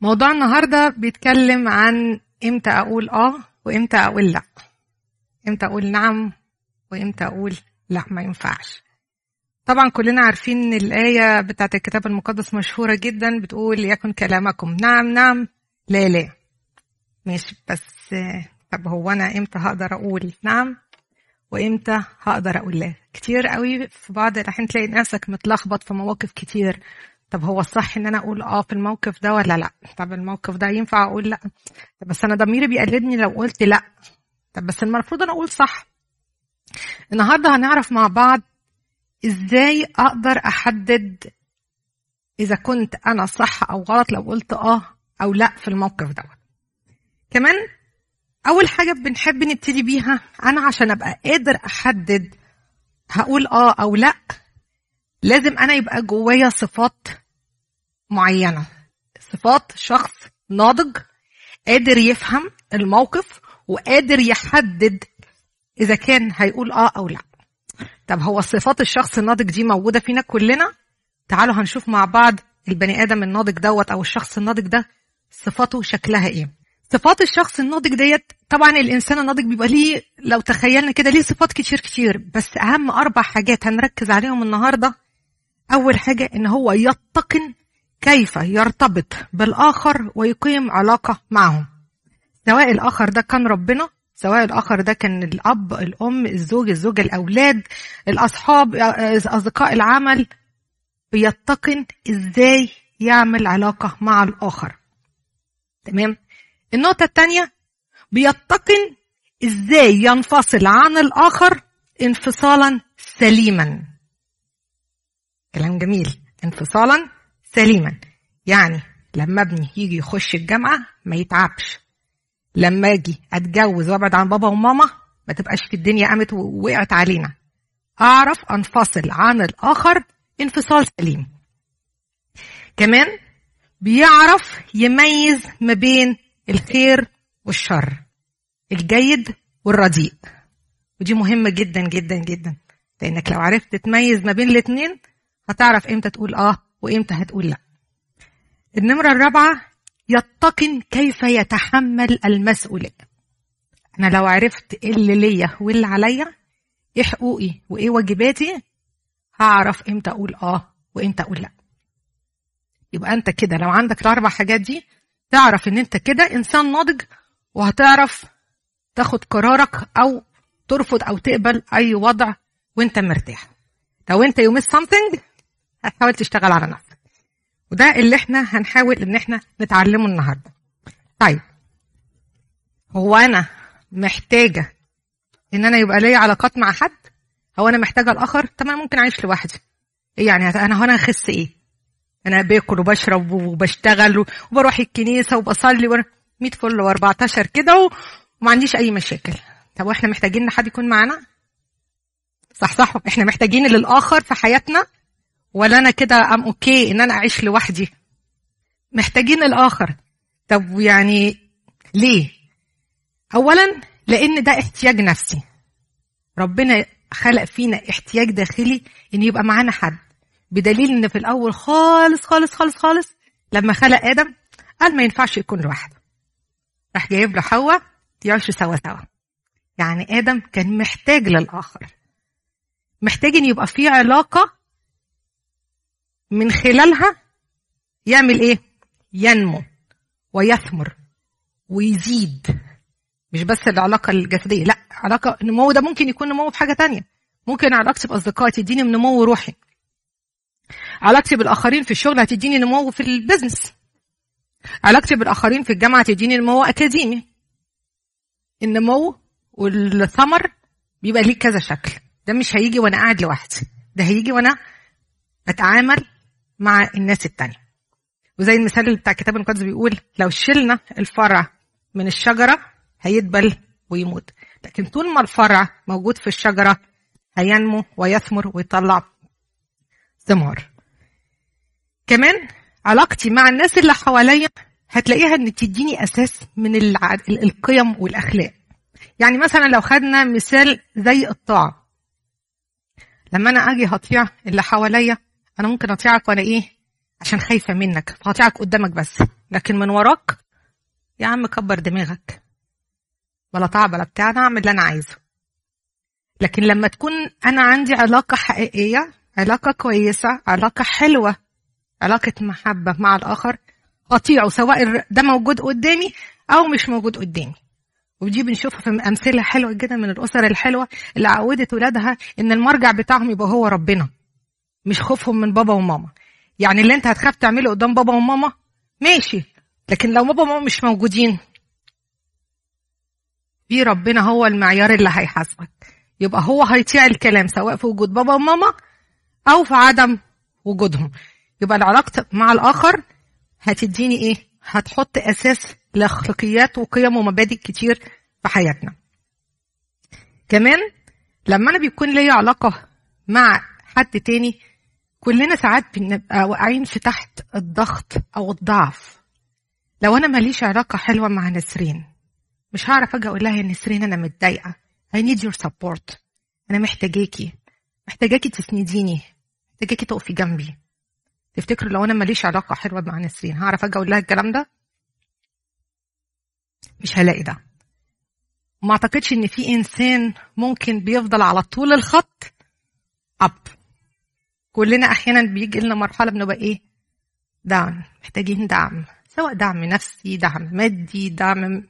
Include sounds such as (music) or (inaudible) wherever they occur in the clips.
موضوع النهاردة بيتكلم عن إمتى أقول آه وإمتى أقول لأ. إمتى أقول نعم وإمتى أقول لأ ما ينفعش. طبعا كلنا عارفين إن الآية بتاعت الكتاب المقدس مشهورة جدا بتقول يكن كلامكم نعم نعم لا لا. ماشي بس طب هو أنا إمتى هقدر أقول نعم وإمتى هقدر أقول لا؟ كتير قوي في بعض الأحيان تلاقي نفسك متلخبط في مواقف كتير. طب هو الصح إن أنا أقول آه في الموقف ده ولا لأ؟ طب الموقف ده ينفع أقول لأ؟ طب بس أنا ضميري بيقلدني لو قلت لأ. طب بس المفروض أنا أقول صح. النهارده هنعرف مع بعض إزاي أقدر أحدد إذا كنت أنا صح أو غلط لو قلت آه أو لأ في الموقف ده. كمان أول حاجة بنحب نبتدي بيها أنا عشان أبقى قادر أحدد هقول آه أو لأ لازم أنا يبقى جوايا صفات معينة. صفات شخص ناضج قادر يفهم الموقف وقادر يحدد إذا كان هيقول آه أو لأ. طب هو صفات الشخص الناضج دي موجودة فينا كلنا؟ تعالوا هنشوف مع بعض البني آدم الناضج دوت أو الشخص الناضج ده صفاته شكلها إيه. صفات الشخص الناضج ديت طبعا الإنسان الناضج بيبقى ليه لو تخيلنا كده ليه صفات كتير كتير. بس أهم أربع حاجات هنركز عليهم النهارده. أول حاجة إن هو يتقن كيف يرتبط بالآخر ويقيم علاقة معهم. سواء الآخر ده كان ربنا سواء الآخر ده كان الأب الأم الزوج الزوجه الأولاد الأصحاب أصدقاء العمل بيتقن إزاي يعمل علاقة مع الآخر. تمام؟ النقطة الثانية بيتقن إزاي ينفصل عن الآخر انفصالا سليما. كلام جميل. انفصالا سليما. يعني لما ابني يجي يخش الجامعة ما يتعبش. لما أجي اتجوز وابعد عن بابا وماما ما تبقاش في الدنيا قامت ووقعت علينا. اعرف انفصل عن الآخر انفصال سليم. كمان بيعرف يميز ما بين الخير والشر الجيد والرديء. ودي مهمة جدا جدا جدا لأنك لو عرفت تميز ما بين الاتنين هتعرف إمتى تقول آه وإمتى هتقول لأ؟ النمرة الرابعة يتقن كيف يتحمل المسؤولية. أنا لو عرفت إيه اللي ليا واللي عليا إيه حقوقي وإيه واجباتي هعرف إمتى أقول آه وإمتى أقول لأ. يبقى أنت كده لو عندك الأربع حاجات دي تعرف إن أنت كده إنسان ناضج وهتعرف تاخد قرارك أو ترفض أو تقبل أي وضع وأنت مرتاح. لو أنت يو مس something هتحاول تشتغل على نفسك. وده اللي إحنا هنحاول ان إحنا نتعلمه النهارده. طيب. هو أنا محتاجة إن أنا يبقى ليا علاقات مع حد؟ هو أنا محتاجة الآخر؟ طب أنا ممكن أعيش لوحدي. إيه يعني أنا هو أنا هخس إيه؟ أنا باكل وبشرب وبشتغل وبروح الكنيسة وبصلي 100 فل و14 كده وما عنديش أي مشاكل. طب وإحنا محتاجين إن حد يكون معانا؟ صح صح. إحنا محتاجين للآخر في حياتنا ولا أنا كده أم أوكي إن أنا أعيش لوحدي؟ محتاجين الآخر. طب يعني ليه؟ اولا لأن ده احتياج نفسي. ربنا خلق فينا احتياج داخلي إن يبقى معانا حد. بدليل إن في الأول خالص خالص خالص خالص لما خلق آدم قال ما ينفعش يكون لوحده. راح جايب له حواء يعيشوا سوا سوا. يعني آدم كان محتاج للآخر. محتاج إن يبقى في علاقة من خلالها يعمل إيه؟ ينمو ويثمر ويزيد. مش بس العلاقة الجسدية لا علاقة النمو ده ممكن يكون نمو في حاجة تانية. ممكن علاقتي بأصدقائي تديني نمو روحي. علاقتي بالآخرين في الشغل هتديني نمو في البيزنس علاقتي بالآخرين في الجامعة تديني نمو أكاديمي. النمو والثمر بيبقى ليه كذا شكل. ده مش هيجي وأنا قاعد لوحدي ده هيجي وأنا بتعامل مع الناس التانية. وزي المثال بتاع الكتاب المقدس بيقول لو شلنا الفرع من الشجرة هيدبل ويموت. لكن طول ما الفرع موجود في الشجرة هينمو ويثمر ويطلع ثمار كمان علاقتي مع الناس اللي حواليا هتلاقيها إن تديني أساس من القيم والأخلاق. يعني مثلا لو خدنا مثال زي الطاعة. لما أنا أجي هطيع اللي حواليا أنا ممكن أطيعك وأنا إيه؟ عشان خايفة منك فهطيعك قدامك بس. لكن من وراك يا عم كبر دماغك. ولا تعب ولا بتاع أنا أعمل اللي أنا عايزه. لكن لما تكون أنا عندي علاقة حقيقية علاقة كويسة علاقة حلوة علاقة محبة مع الآخر أطيعه سواء ده موجود قدامي أو مش موجود قدامي. ودي بنشوفها في أمثلة حلوة جدا من الأسر الحلوة اللي عودت ولادها إن المرجع بتاعهم يبقى هو ربنا. مش خوفهم من بابا وماما. يعني اللي انت هتخاف تعمله قدام بابا وماما ماشي. لكن لو بابا وماما مش موجودين في ربنا هو المعيار اللي هيحاسبك. يبقى هو هيطيع الكلام سواء في وجود بابا وماما أو في عدم وجودهم. يبقى العلاقة مع الآخر هتديني إيه؟ هتحط أساس لاخلاقيات وقيم ومبادئ كتير في حياتنا. كمان لما أنا بيكون ليا علاقة مع حد تاني كلنا ساعات بنبقى واقعين في تحت الضغط أو الضعف. لو أنا ماليش علاقة حلوة مع نسرين مش هعرف أجي أقول لها يا نسرين أنا متضايقة. I need your support. أنا محتاجاكي. محتاجاكي تسنديني. محتاجاكي تقفي جنبي. تفتكروا لو أنا ماليش علاقة حلوة مع نسرين هعرف أجي أقول لها الكلام ده؟ مش هلاقي ده. ما أعتقدش إن في إنسان ممكن بيفضل على طول الخط اب كلنا أحيانا بيجي لنا مرحلة بنبقى إيه؟ دعم محتاجين دعم سواء دعم نفسي دعم مادي دعم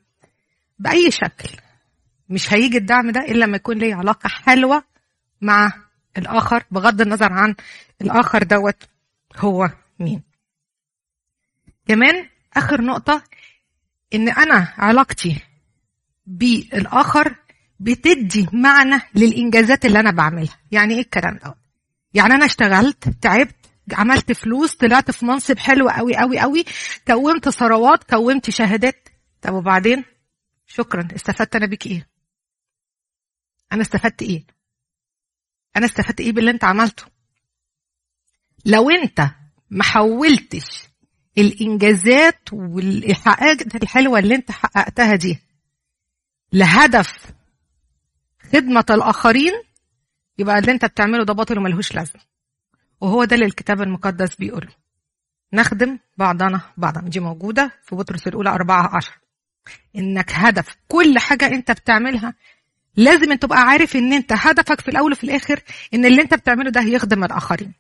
بأي شكل. مش هيجي الدعم ده إلا لما يكون لي علاقة حلوة مع الآخر بغض النظر عن الآخر دوت هو مين. كمان آخر نقطة إن أنا علاقتي بالآخر بتدي معنى للإنجازات اللي أنا بعملها. يعني إيه الكلام ده يعني أنا اشتغلت تعبت عملت فلوس طلعت في منصب حلو قوي قوي قوي كونت ثروات كونت شهادات. طب وبعدين؟ شكرا. استفدت أنا بيك إيه؟ أنا استفدت إيه؟ أنا استفدت إيه باللي أنت عملته؟ لو أنت ما حولتش الإنجازات والإيحاءات الحلوة اللي أنت حققتها دي لهدف خدمة الآخرين يبقى اللي انت بتعمله ده باطل وملهوش لازمة. وهو ده اللي الكتاب المقدس بيقوله. نخدم بعضنا بعضا. دي موجودة في بطرس الأولى 4 10 إنك هدف كل حاجة انت بتعملها لازم انت تبقى عارف إن أنت هدفك في الأول وفي الآخر إن اللي انت بتعمله ده يخدم الآخرين.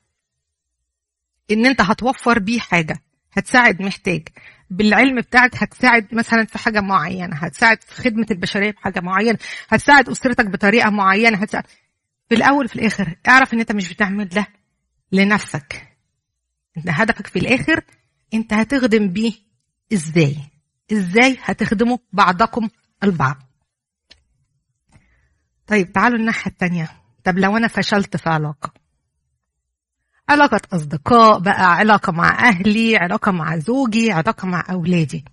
إن أنت هتوفر بيه حاجة هتساعد محتاج. بالعلم بتاعك هتساعد مثلا في حاجة معينة هتساعد في خدمة البشرية في حاجة معينة هتساعد أسرتك بطريقة معينة هتساعد في الأول وفي الآخر اعرف إن أنت مش بتعمل ده لنفسك. أنت هدفك في الآخر أنت هتخدم بيه إزاي؟ إزاي هتخدموا بعضكم البعض؟ طيب تعالوا الناحية التانية. طب لو أنا فشلت في علاقة؟ علاقة أصدقاء بقى علاقة مع أهلي علاقة مع زوجي علاقة مع أولادي.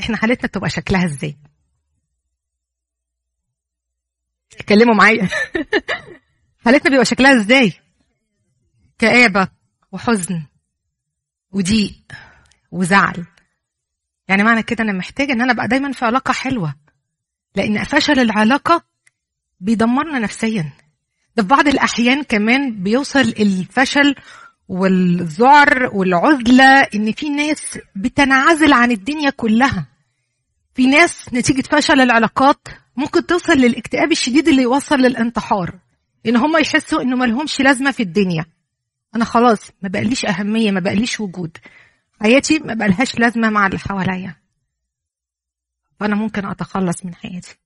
إحنا حالتنا بتبقى شكلها إزاي؟ اتكلموا معايا. (laughs) حالتنا بيبقى شكلها إزاي؟ كآبة وحزن وضيق وزعل. يعني معنى كده أنا محتاجة إن أنا أبقى دايما في علاقة حلوة. لأن فشل العلاقة بيدمرنا نفسيا. ده في بعض الأحيان كمان بيوصل الفشل والذعر والعزلة إن في ناس بتنعزل عن الدنيا كلها. في ناس نتيجة فشل العلاقات ممكن توصل للاكتئاب الشديد اللي يوصل للانتحار. إن هم يحسوا إنه ملهمش لازمة في الدنيا. أنا خلاص ما بقاليش أهمية ما بقاليش وجود. حياتي ما بقالهاش لازمة مع اللي حواليا. فأنا ممكن أتخلص من حياتي.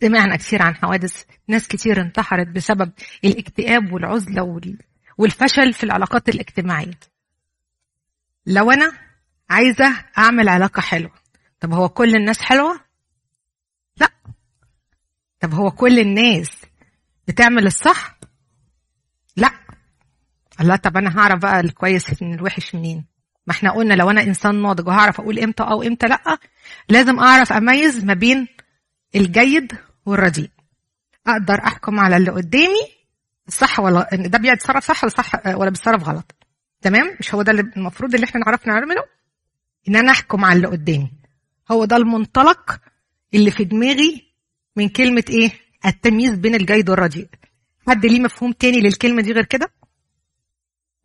سمعنا كثير عن حوادث ناس كتير انتحرت بسبب الاكتئاب والعزلة والفشل في العلاقات الاجتماعية. لو أنا عايزة أعمل علاقة حلوة طب هو كل الناس حلوة؟ لا. طب هو كل الناس بتعمل الصح؟ لا. لا طب أنا هعرف بقى الكويس من الوحش منين؟ ما إحنا قلنا لو أنا إنسان ناضج وهعرف أقول إمتى أو إمتى لأ. لازم أعرف أميز ما بين الجيد والرديء أقدر أحكم على اللي قدامي صح ولا إن ده بيتصرف صح ولا صح ولا بيتصرف غلط. تمام؟ مش هو ده اللي المفروض اللي إحنا نعرف نعمله؟ إن أنا أحكم على اللي قدامي. هو ده المنطلق اللي في دماغي من كلمة إيه؟ التمييز بين الجيد والرديء. حد ليه مفهوم تاني للكلمة دي غير كده؟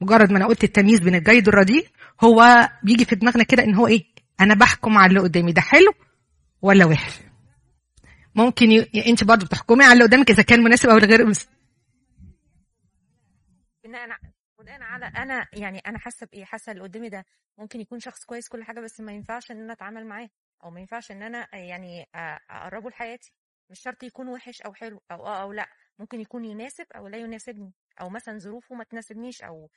مجرد ما أنا قلت التمييز بين الجيد والرديء هو بيجي في دماغنا كده إن هو إيه؟ أنا بحكم على اللي قدامي ده حلو ولا وحش؟ ممكن ي... أنت برضه بتحكمي على اللي قدامك إذا كان مناسب أو غير مناسب. بناء بناء على أنا يعني أنا حاسة بإيه؟ حاسة اللي قدامي ده ممكن يكون شخص كويس كل حاجة بس ما ينفعش إن أنا أتعامل معاه أو ما ينفعش إن أنا يعني أقربه لحياتي. مش شرط يكون وحش أو حلو أو آه أو لأ ممكن يكون يناسب أو لا يناسبني أو مثلا ظروفه ما تناسبنيش أو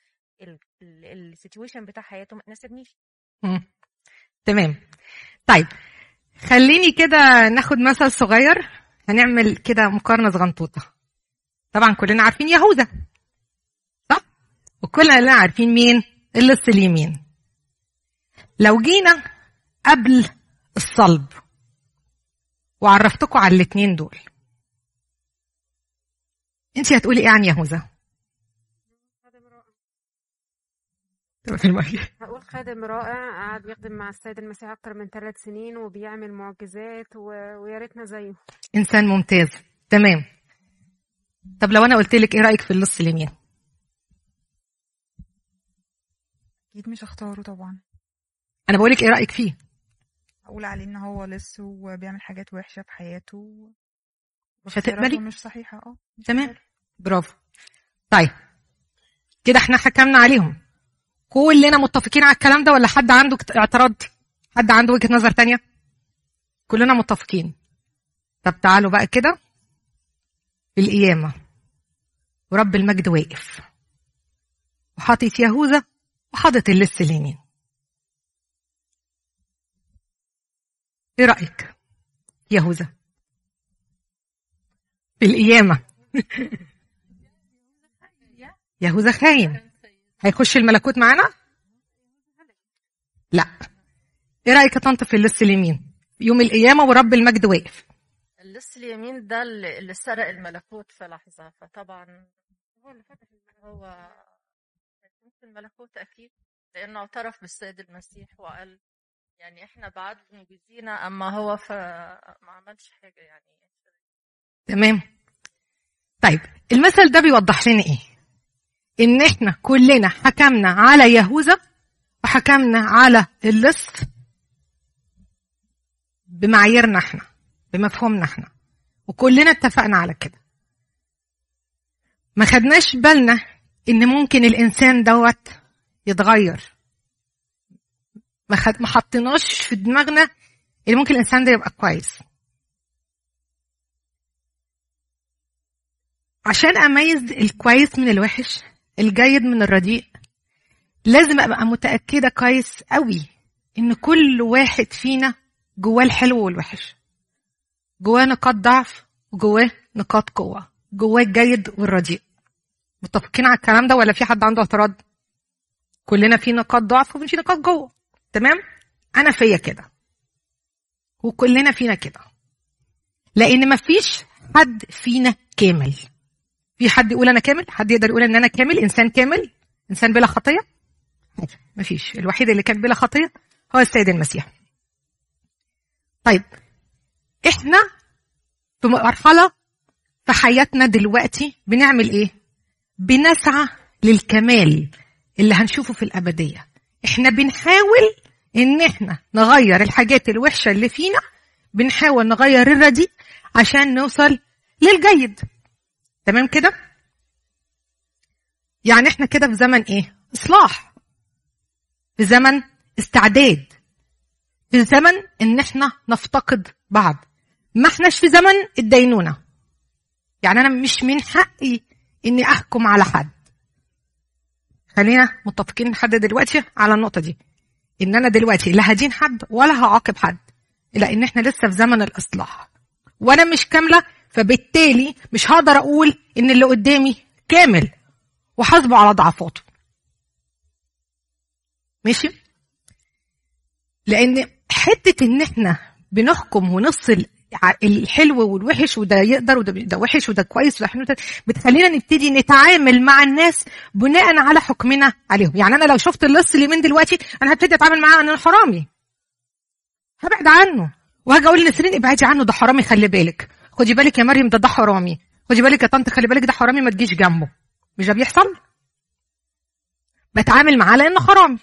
السيتويشن بتاع حياته ما تناسبنيش. تمام. طيب خليني كده ناخد مثل صغير هنعمل كده مقارنة صغنطوطة طبعا كلنا عارفين يهوذا صح؟ وكلنا عارفين مين اللص اليمين لو جينا قبل الصلب وعرفتكم على الاتنين دول. انت هتقولي إيه عن يهوذا في. هقول خادم رائع قعد يخدم مع السيد المسيح أكتر من ثلاث سنين وبيعمل معجزات و... ويا ريتنا زيه. إنسان ممتاز. تمام. طب لو أنا قلت لك إيه رأيك في اللص اليمين؟ أكيد مش هختاره طبعا. أنا بقول لك إيه رأيك فيه؟ أقول عليه إن هو لص وبيعمل حاجات وحشة في حياته. مش هتقبلي؟ مش صحيحة. آه تمام. برافو. طيب. كده إحنا حكمنا عليهم. كلنا متفقين على الكلام ده ولا حد عنده اعتراض؟ حد عنده وجهة نظر تانية؟ كلنا متفقين. طب تعالوا بقى كده. القيامة. ورب المجد واقف. وحاطط يهوذا وحاطط اللص اليمين إيه رأيك؟ يهوذا. في القيامه (laughs) يهوذا خاين. هيخش الملكوت معانا؟ لا. إيه رأيك يا طنط في اللص اليمين؟ يوم القيامة ورب المجد واقف. اللص اليمين ده اللي سرق الملكوت في لحظة فطبعا هو اللي فتح هو الملكوت أكيد لأنه اعترف بالسيد المسيح وقال يعني إحنا بعد جزينا أما هو فما عملش حاجة يعني. تمام. طيب المثل ده بيوضح لنا إيه؟ إن إحنا كلنا حكمنا على يهوذا وحكمنا على اللص بمعاييرنا إحنا بمفهومنا إحنا وكلنا اتفقنا على كده. ما خدناش بالنا إن ممكن الإنسان دوت يتغير. ما حطيناش في دماغنا ان ممكن الإنسان ده يبقى كويس. عشان أميز الكويس من الوحش الجيد من الرديء لازم أبقى متأكدة كويس قوي إن كل واحد فينا جواه الحلو والوحش. جواه نقاط ضعف وجواه نقاط قوة. جواه الجيد والرديء. متفقين على الكلام ده ولا في حد عنده اعتراض؟ كلنا في نقاط ضعف وفي نقاط قوة. تمام؟ أنا فيا كده. وكلنا فينا كده. لأن مفيش حد فينا كامل. في حد يقول أنا كامل؟ حد يقدر يقول إن أنا كامل؟ إنسان كامل؟ إنسان بلا خطية؟ مفيش الوحيد اللي كان بلا خطية هو السيد المسيح. طيب إحنا في مرحلة في حياتنا دلوقتي بنعمل إيه؟ بنسعى للكمال اللي هنشوفه في الأبدية. إحنا بنحاول إن إحنا نغير الحاجات الوحشة اللي فينا بنحاول نغير الرديء عشان نوصل للجيد. تمام كده؟ يعني إحنا كده في زمن إيه؟ إصلاح. في زمن استعداد. في زمن إن إحنا نفتقد بعض. ما إحناش في زمن الدينونة. يعني أنا مش من حقي إني أحكم على حد. خلينا متفقين لحد دلوقتي على النقطة دي. إن أنا دلوقتي لا هدين حد ولا هعاقب حد. لأن إحنا لسه في زمن الإصلاح. وأنا مش كاملة فبالتالي مش هقدر أقول إن اللي قدامي كامل وحاسبه على ضعفاته. ماشي؟ لأن حتة إن إحنا بنحكم ونفصل الحلو والوحش وده يقدر وده ده وحش وده كويس وده حلو بتخلينا نبتدي نتعامل مع الناس بناء على حكمنا عليهم. يعني أنا لو شفت اللص اللي من دلوقتي أنا هبتدي أتعامل معاه إن أنا حرامي. هبعد عنه. وهاجي أقول لنسرين ابعدي عنه ده حرامي خلي بالك. خدي بالك يا مريم ده ده حرامي. خدي بالك يا طنط خلي بالك ده حرامي ما تجيش جنبه. مش ده بيحصل؟ بتعامل معاه لأنه حرامي.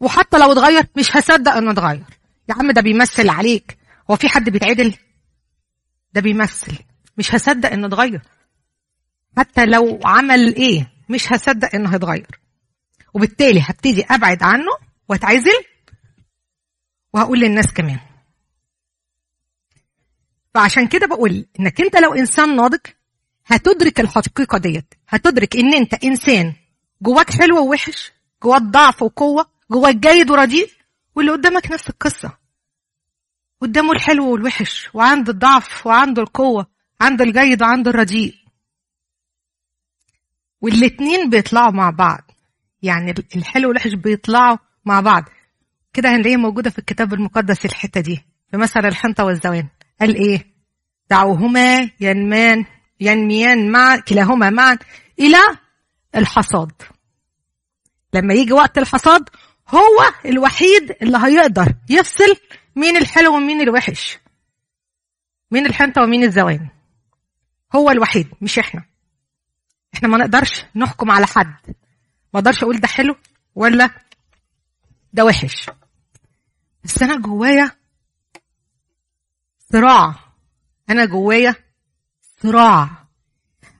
وحتى لو اتغير مش هصدق إنه اتغير. يا عم ده بيمثل عليك. هو في حد بيتعدل؟ ده بيمثل. مش هصدق إنه اتغير. حتى لو عمل إيه مش هصدق إنه هيتغير. وبالتالي هبتدي أبعد عنه وأتعزل وهقول للناس كمان. فعشان كده بقول إنك أنت لو إنسان ناضج هتدرك الحقيقة ديت. هتدرك إن أنت إنسان جواك حلو ووحش جواك ضعف وقوة جواك جيد ورديء واللي قدامك نفس القصة. قدامه الحلو والوحش وعنده الضعف وعنده القوة عنده الجيد وعنده الرديء. والاتنين بيطلعوا مع بعض. يعني الحلو والوحش بيطلعوا مع بعض. كده هنلاقيها موجودة في الكتاب المقدس الحتة دي في مثل الحنطة والزوان. قال إيه؟ دعوهما ينمان ينميان مع كلاهما معا إلى الحصاد. لما يجي وقت الحصاد هو الوحيد اللي هيقدر يفصل مين الحلو ومين الوحش. مين الحنطة ومين الزوان هو الوحيد مش إحنا. إحنا ما نقدرش نحكم على حد. ما أقدرش أقول ده حلو ولا ده وحش. بس أنا جوايا صراع. أنا جوايا صراع.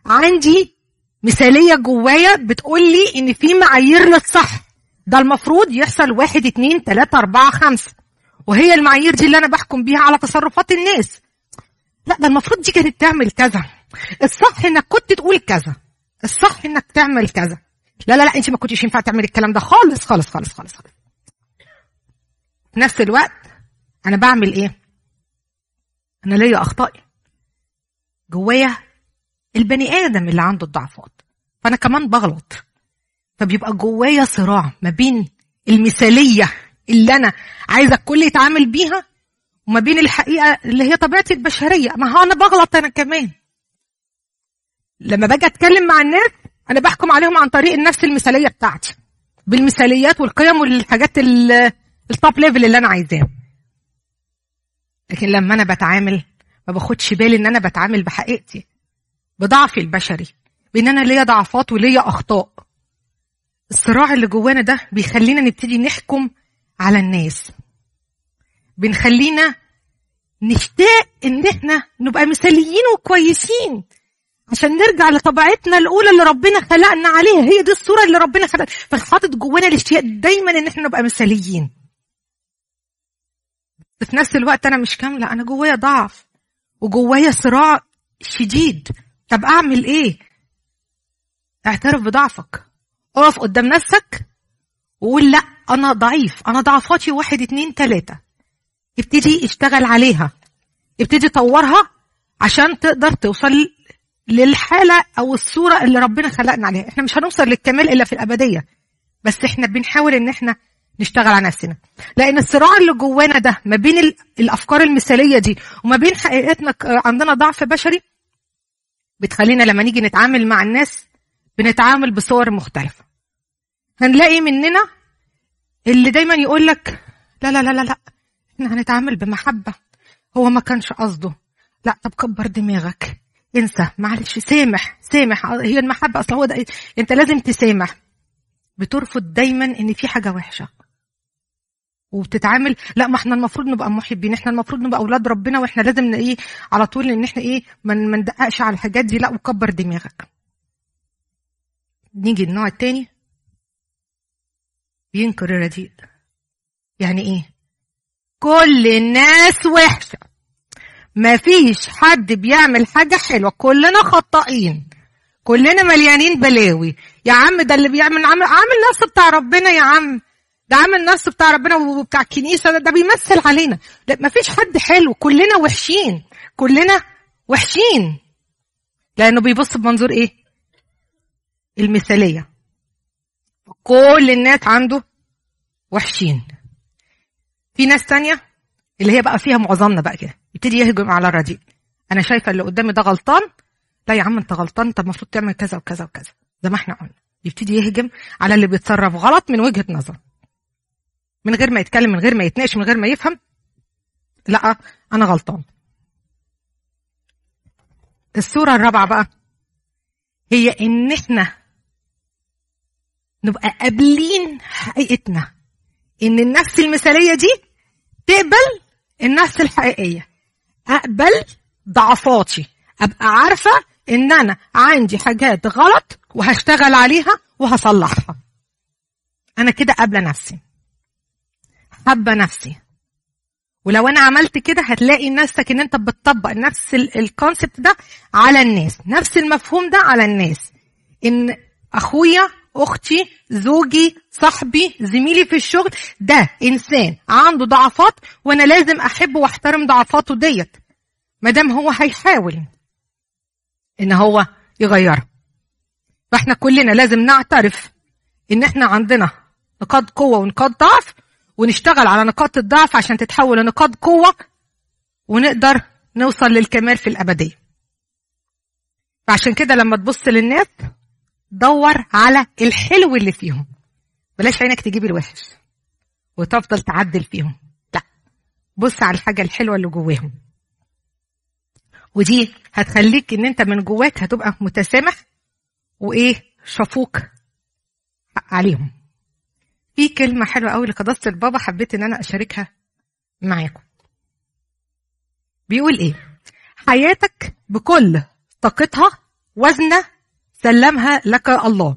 عندي مثالية جوايا بتقول لي إن في معايير للصح. ده المفروض يحصل واحد اتنين تلاتة أربعة خمسة. وهي المعايير دي اللي أنا بحكم بيها على تصرفات الناس. لا ده المفروض دي كانت تعمل كذا. الصح إنك كنت تقول كذا. الصح إنك تعمل كذا. لا لا لا أنت ما كنتش ينفع تعمل الكلام ده خالص خالص خالص خالص خالص. في نفس الوقت أنا بعمل إيه؟ أنا ليا اخطائي جوايا البني آدم اللي عنده الضعفات. فأنا كمان بغلط. فبيبقى جوايا صراع ما بين المثالية اللي أنا عايزة الكل يتعامل بيها وما بين الحقيقة اللي هي طبيعتي البشرية. ما هو أنا بغلط أنا كمان. لما باجي أتكلم مع الناس أنا بحكم عليهم عن طريق النفس المثالية بتاعتي بالمثاليات والقيم والحاجات ال top level اللي أنا عايزاه لكن لما أنا بتعامل ما باخدش بالي إن أنا بتعامل بحقيقتي بضعفي البشري بإن أنا ليا ضعفات وليا أخطاء. الصراع اللي جوانا ده بيخلينا نبتدي نحكم على الناس. بنخلينا نشتاق إن إحنا نبقى مثاليين وكويسين عشان نرجع لطبيعتنا الأولى اللي ربنا خلقنا عليها. هي دي الصورة اللي ربنا خلق فحاطط جوانا الاشتياق دايما إن إحنا نبقى مثاليين. في نفس الوقت أنا مش كاملة. أنا جوايا ضعف وجوايا صراع شديد. طب أعمل إيه؟ اعترف بضعفك. اقف قدام نفسك. وقول لا أنا ضعيف أنا ضعفاتي واحد اتنين تلاتة. ابتدي اشتغل عليها. ابتدي طورها عشان تقدر توصل للحالة أو الصورة اللي ربنا خلقنا عليها. إحنا مش هنوصل للكمال إلا في الأبدية بس إحنا بنحاول إن إحنا نشتغل على نفسنا. لأن الصراع اللي جوانا ده ما بين الأفكار المثالية دي وما بين حقيقتنا عندنا ضعف بشري بتخلينا لما نيجي نتعامل مع الناس بنتعامل بصور مختلفة. هنلاقي مننا اللي دايما يقول لك لا لا لا لا لا إحنا هنتعامل بمحبة. هو ما كانش قصده. لا طب كبر دماغك انسى معلش سامح سامح هي المحبة أصلا هو ده أنت لازم تسامح. بترفض دايما إن في حاجة وحشة. وبتتعامل لا ما إحنا المفروض نبقى محبين إحنا المفروض نبقى أولاد ربنا وإحنا لازم إيه على طول إن إحنا إيه ما ندققش على الحاجات دي لا وكبر دماغك. نيجي النوع التاني. بينكر الرديء يعني إيه؟ كل الناس وحشة. ما فيش حد بيعمل حاجة حلوة. كلنا خطائين كلنا مليانين بلاوي. يا عم ده اللي بيعمل عامل عامل نفسه بتاع ربنا يا عم. ده عامل نفسه بتاع ربنا وبتاع الكنيسة ده, ده بيمثل علينا. لا ما فيش حد حلو. كلنا وحشين. كلنا وحشين. لأنه بيبص بمنظور إيه؟ المثالية. كل الناس عنده وحشين. في ناس تانية اللي هي بقى فيها معظمنا بقى كده يبتدي يهجم على الرديء. أنا شايفة اللي قدامي ده غلطان. لا يا عم أنت غلطان أنت المفروض تعمل كذا وكذا وكذا. زي ما إحنا قلنا يبتدي يهجم على اللي بيتصرف غلط من وجهة نظر. من غير ما يتكلم من غير ما يتناقش من غير ما يفهم. لا أنا غلطان. الصورة الرابعة بقى هي إن إحنا نبقى قابلين حقيقتنا. إن النفس المثالية دي تقبل النفس الحقيقية. أقبل ضعفاتي. أبقى عارفة إن أنا عندي حاجات غلط وهشتغل عليها وهصلحها. أنا كده قابلة نفسي. حابة نفسي. ولو أنا عملت كده هتلاقي نفسك إن أنت بتطبق نفس الكونسبت ده على الناس. نفس المفهوم ده على الناس. إن أخويا أختي زوجي صاحبي زميلي في الشغل ده إنسان عنده ضعفات وأنا لازم أحبه وأحترم ضعفاته ديت. ما دام هو هيحاول إن هو يغيرها فإحنا كلنا لازم نعترف إن إحنا عندنا نقاط قوة ونقاط ضعف ونشتغل على نقاط الضعف عشان تتحول لنقاط قوة ونقدر نوصل للكمال في الأبدية. فعشان كده لما تبص للناس دور على الحلو اللي فيهم. بلاش عينك تجيب الوحش وتفضل تعدل فيهم. لا بص على الحاجة الحلوة اللي جواهم. ودي هتخليك إن أنت من جواك هتبقى متسامح وإيه شفوق عليهم. في كلمة حلوة قوي لقداسة البابا حبيت إن أنا أشاركها معاكم. بيقول إيه؟ حياتك بكل طاقتها وزنة سلمها لك الله.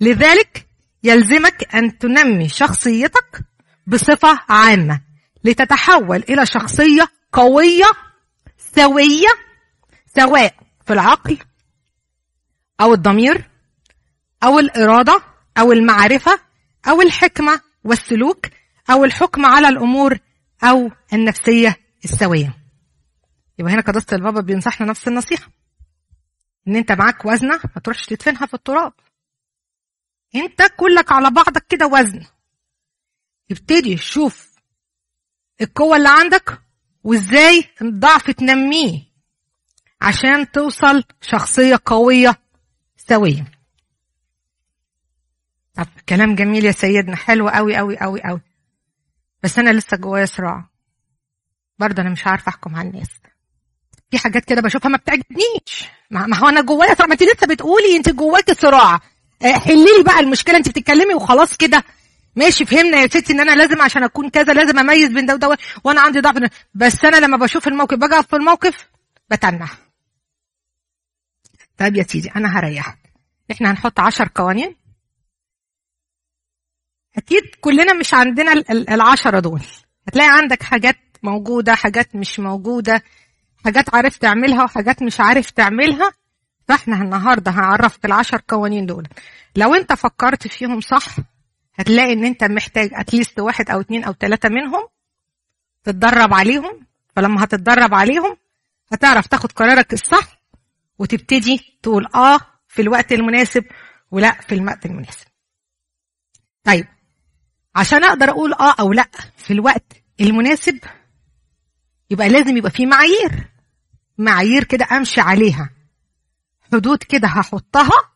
لذلك يلزمك أن تنمي شخصيتك بصفة عامة. لتتحول إلى شخصية قوية سوية سواء في العقل أو الضمير أو الإرادة أو المعرفة أو الحكمة والسلوك أو الحكم على الأمور أو النفسية السوية. يبقى هنا قداسة البابا بينصحنا نفس النصيحة. إن أنت معاك وزنة ما تروحش تدفنها في التراب. أنت كلك على بعضك كده وزن. ابتدي شوف القوة اللي عندك وإزاي الضعف تنميه عشان توصل شخصية قوية سوية. طب كلام جميل يا سيدنا حلو قوي قوي قوي قوي بس أنا لسه جوايا صراع. برضه أنا مش عارفة أحكم على الناس. في حاجات كده بشوفها ما بتعجبنيش. ما هو أنا جوايا ما انت لسه بتقولي انت جواكي صراع. حلي لي بقى المشكلة انت بتتكلمي وخلاص كده. ماشي فهمنا يا ستي إن أنا لازم عشان أكون كذا لازم أميز بين ده وده وأنا عندي ضعف. بس أنا لما بشوف الموقف أقف في الموقف بتنح طيب يا سيدي أنا هريحك. إحنا هنحط عشر قوانين أكيد كلنا مش عندنا العشرة دول. هتلاقي عندك حاجات موجودة حاجات مش موجودة. حاجات عارف تعملها وحاجات مش عارف تعملها فاحنا النهاردة هعرفك العشر قوانين دول. لو انت فكرت فيهم صح هتلاقي ان انت محتاج اتليست واحد أو اتنين أو تلاتة منهم تتدرب عليهم. فلما هتتدرب عليهم هتعرف تاخد قرارك الصح وتبتدي تقول آه في الوقت المناسب ولا في الوقت المناسب. طيب عشان أقدر أقول آه أو لأ في الوقت المناسب يبقى لازم يبقى في معايير. معايير كده امشي عليها. حدود كده هحطها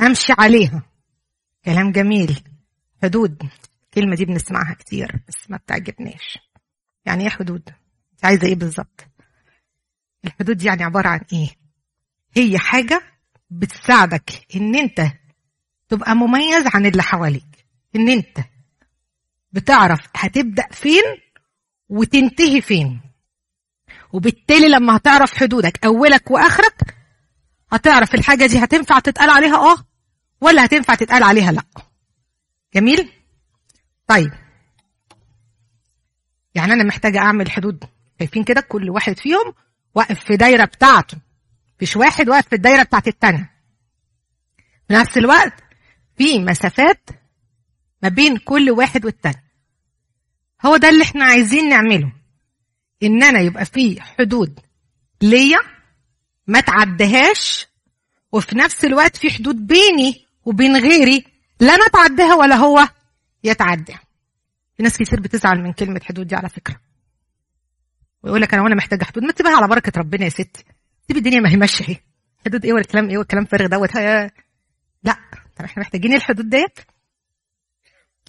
امشي عليها. كلام جميل. حدود. الكلمة دي بنسمعها كتير بس ما بتعجبناش يعني إيه حدود؟ أنت عايزة إيه بالظبط؟ الحدود دي يعني عبارة عن إيه؟ هي حاجة بتساعدك إن أنت تبقى مميز عن اللي حواليك. إن أنت بتعرف هتبدأ فين وتنتهي فين. وبالتالي لما هتعرف حدودك أولك وآخرك هتعرف الحاجة دي هتنفع تتقال عليها آه ولا هتنفع تتقال عليها لأ. جميل؟ طيب. يعني أنا محتاجة أعمل حدود. شايفين كده؟ كل واحد فيهم واقف في دايرة بتاعته. مفيش واحد واقف في الدايرة بتاعت التانية. في نفس الوقت في مسافات ما بين كل واحد والتاني. هو ده اللي إحنا عايزين نعمله. إن أنا يبقى في حدود ليا ما تعدهاش وفي نفس الوقت في حدود بيني وبين غيري لا أنا اتعداها ولا هو يتعدى. في ناس كتير بتزعل من كلمة حدود دي على فكرة. ويقول لك أنا وأنا محتاجة حدود. ما تسيبها على بركة ربنا يا ستي. سيب الدنيا ما هي ماشية أهي. حدود إيه ولا الكلام إيه والكلام فارغ دوت. لا طب إحنا محتاجين الحدود ديت؟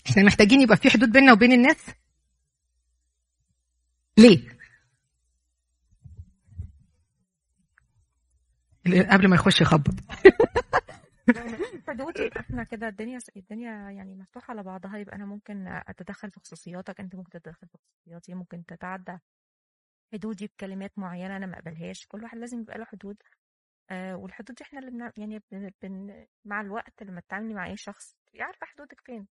إحنا محتاجين يبقى في حدود بيننا وبين الناس. ليه؟ قبل ما يخش يخبط. (laughs) يبقى إحنا كده الدنيا الدنيا يعني مفتوحة على بعضها يبقى أنا ممكن أتدخل في خصوصياتك؟ أنت ممكن تتدخل في خصوصياتي ممكن تتعدى حدودي بكلمات معينة أنا ما اقبلهاش كل واحد لازم يبقى له حدود. آه والحدود دي إحنا اللي بنع... يعني بن... بن... مع الوقت لما تتعاملي مع أي شخص عارفه حدودك فين.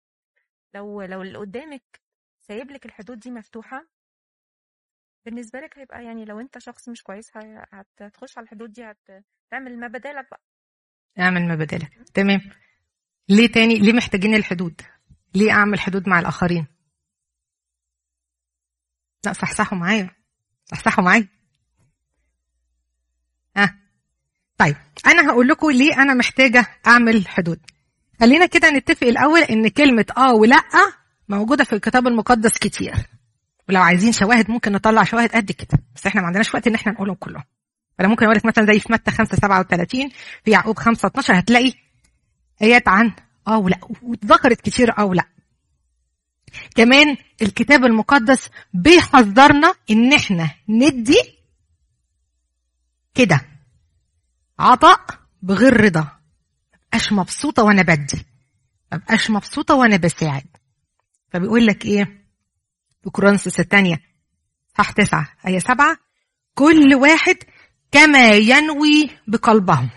لو لو اللي قدامك سايب لك الحدود دي مفتوحة بالنسبة لك هيبقى يعني لو انت شخص مش كويس هتخش على الحدود دي هتعمل ما بدالك بقى. اعمل ما بدالك. تمام. ليه تاني؟ ليه محتاجين الحدود؟ ليه اعمل حدود مع الآخرين؟ لا صحصحوا معايا. صحصحوا معايا. ها. طيب أنا هقول لكم ليه أنا محتاجة أعمل حدود. خلينا كده نتفق الأول إن كلمة آه ولا موجودة في الكتاب المقدس كتير. ولو عايزين شواهد ممكن نطلع شواهد قد كده. بس إحنا ما عندناش وقت ان إحنا نقولهم كلهم. فانا ممكن أقول لك مثلا زي في متى 5 37 في يعقوب 5 12 هتلاقي آيات عن آه ولا واتذكرت كتير آه ولا. كمان الكتاب المقدس بيحذرنا إن إحنا ندي كده عطاء بغير رضا. مبقاش مبسوطة وأنا بدي. مبقاش مبسوطة وأنا بساعد. فبيقول لك إيه؟ في كورنثوس الثانية. صح تسعة. آية سبعة. كل واحد كما ينوي بقلبه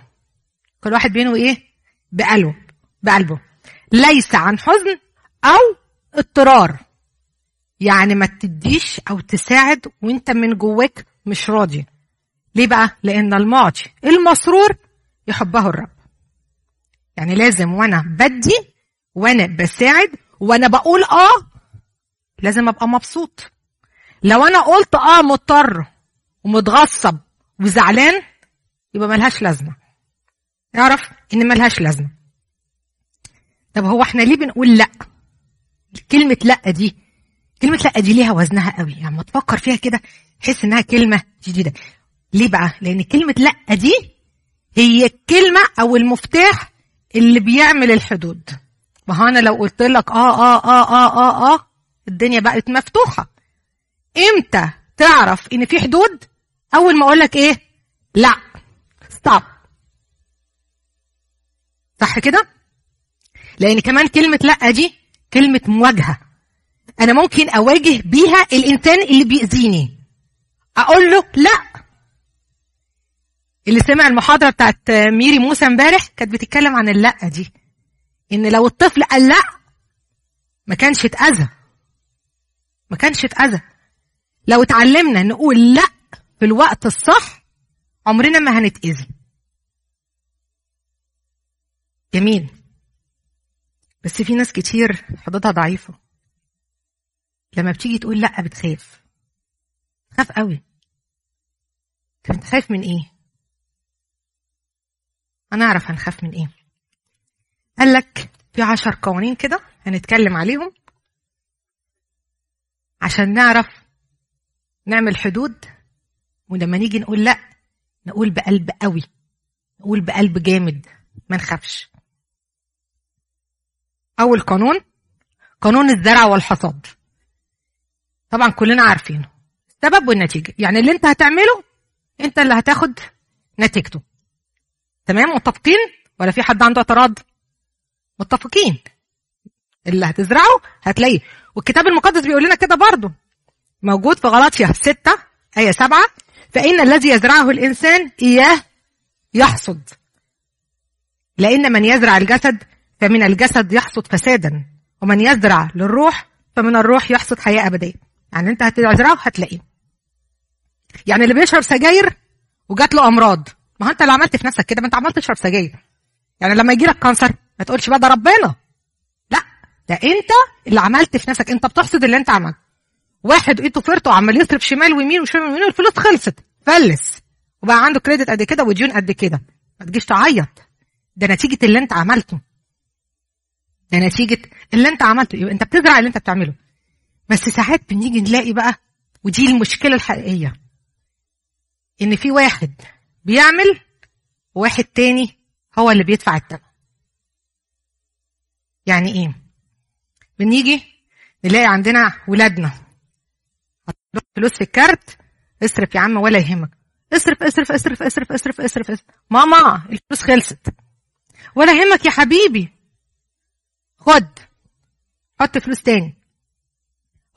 كل واحد بينوي إيه؟ بقلبه بقلبه. ليس عن حزن أو اضطرار. يعني ما تديش أو تساعد وأنت من جواك مش راضي. ليه بقى؟ لأن المعطي المسرور يحبه الرب. يعني لازم وأنا بدي وأنا بساعد وأنا بقول آه لازم أبقى مبسوط. لو أنا قلت آه مضطر ومتغصب وزعلان يبقى ملهاش لازمة. اعرف إن ملهاش لازمة. طب هو إحنا ليه بنقول لأ؟ كلمة لأ دي كلمة لأ دي ليها وزنها قوي. يعني ما تفكر فيها كده تحس إنها كلمة جديدة. ليه بقى؟ لأن كلمة لأ دي هي الكلمة أو المفتاح اللي بيعمل الحدود. ما أنا لو قلت لك آه آه آه آه آه آه الدنيا بقت مفتوحة. إمتى تعرف إن في حدود؟ أول ما أقول لك إيه؟ لا. ستوب صح كده؟ لأن كمان كلمة لا دي كلمة مواجهة. أنا ممكن أواجه بيها الإنسان اللي بيأذيني. أقول له لا. اللي سمع المحاضرة بتاعت ميري موسى امبارح كانت بتتكلم عن اللا دي. إن لو الطفل قال لا ما كانش اتأذى. ما كانش اتأذى. لو اتعلمنا نقول لا في الوقت الصح عمرنا ما هنتأذي جميل. بس في ناس كتير حدودها ضعيفة. لما بتيجي تقول لا بتخاف. تخاف قوي. طب انت خايف من إيه؟ هنعرف هنخاف من إيه. قال لك في عشر قوانين كده هنتكلم عليهم. عشان نعرف نعمل حدود ولما نيجي نقول لأ نقول بقلب قوي نقول بقلب جامد ما نخافش. أول قانون قانون الزرع والحصاد. طبعا كلنا عارفينه. السبب والنتيجة. يعني اللي انت هتعمله انت اللي هتاخد نتيجته. تمام؟ متفقين؟ ولا في حد عنده اعتراض؟ متفقين. اللي هتزرعه هتلاقيه. والكتاب المقدس بيقول لنا كده برضه. موجود في غلاطيا 6 آية 7 فإن الذي يزرعه الإنسان إياه يحصد. لأن من يزرع الجسد فمن الجسد يحصد فسادا ومن يزرع للروح فمن الروح يحصد حياة أبدية. يعني أنت هتزرعه هتلاقيه. يعني اللي بيشرب سجاير وجات له أمراض. ما أنت اللي عملت في نفسك كده ما أنت عمال تشرب سجاير. يعني لما يجي لك كانسر ما تقولش بقى ده ربنا. ده انت اللي عملت في نفسك انت بتحصد اللي انت عملته. واحد ايده فرط وعمال يصرف شمال ويمين وشمال ويمين والفلوس خلصت. فلس. وبقى عنده كريدت قد كده وديون قد كده. ما تجيش تعيط. ده نتيجة اللي انت عملته. ده نتيجة اللي انت عملته. يبقى انت بتزرع اللي انت بتعمله. بس ساعات بنيجي نلاقي بقى ودي المشكلة الحقيقية إن في واحد بيعمل وواحد تاني هو اللي بيدفع الثمن يعني إيه؟ بنيجي نلاقي عندنا ولادنا. فلوس في الكارت اصرف يا عم ولا يهمك. اصرف اصرف اصرف اصرف اصرف اصرف. ماما الفلوس خلصت. ولا يهمك يا حبيبي. خد حط فلوس تاني.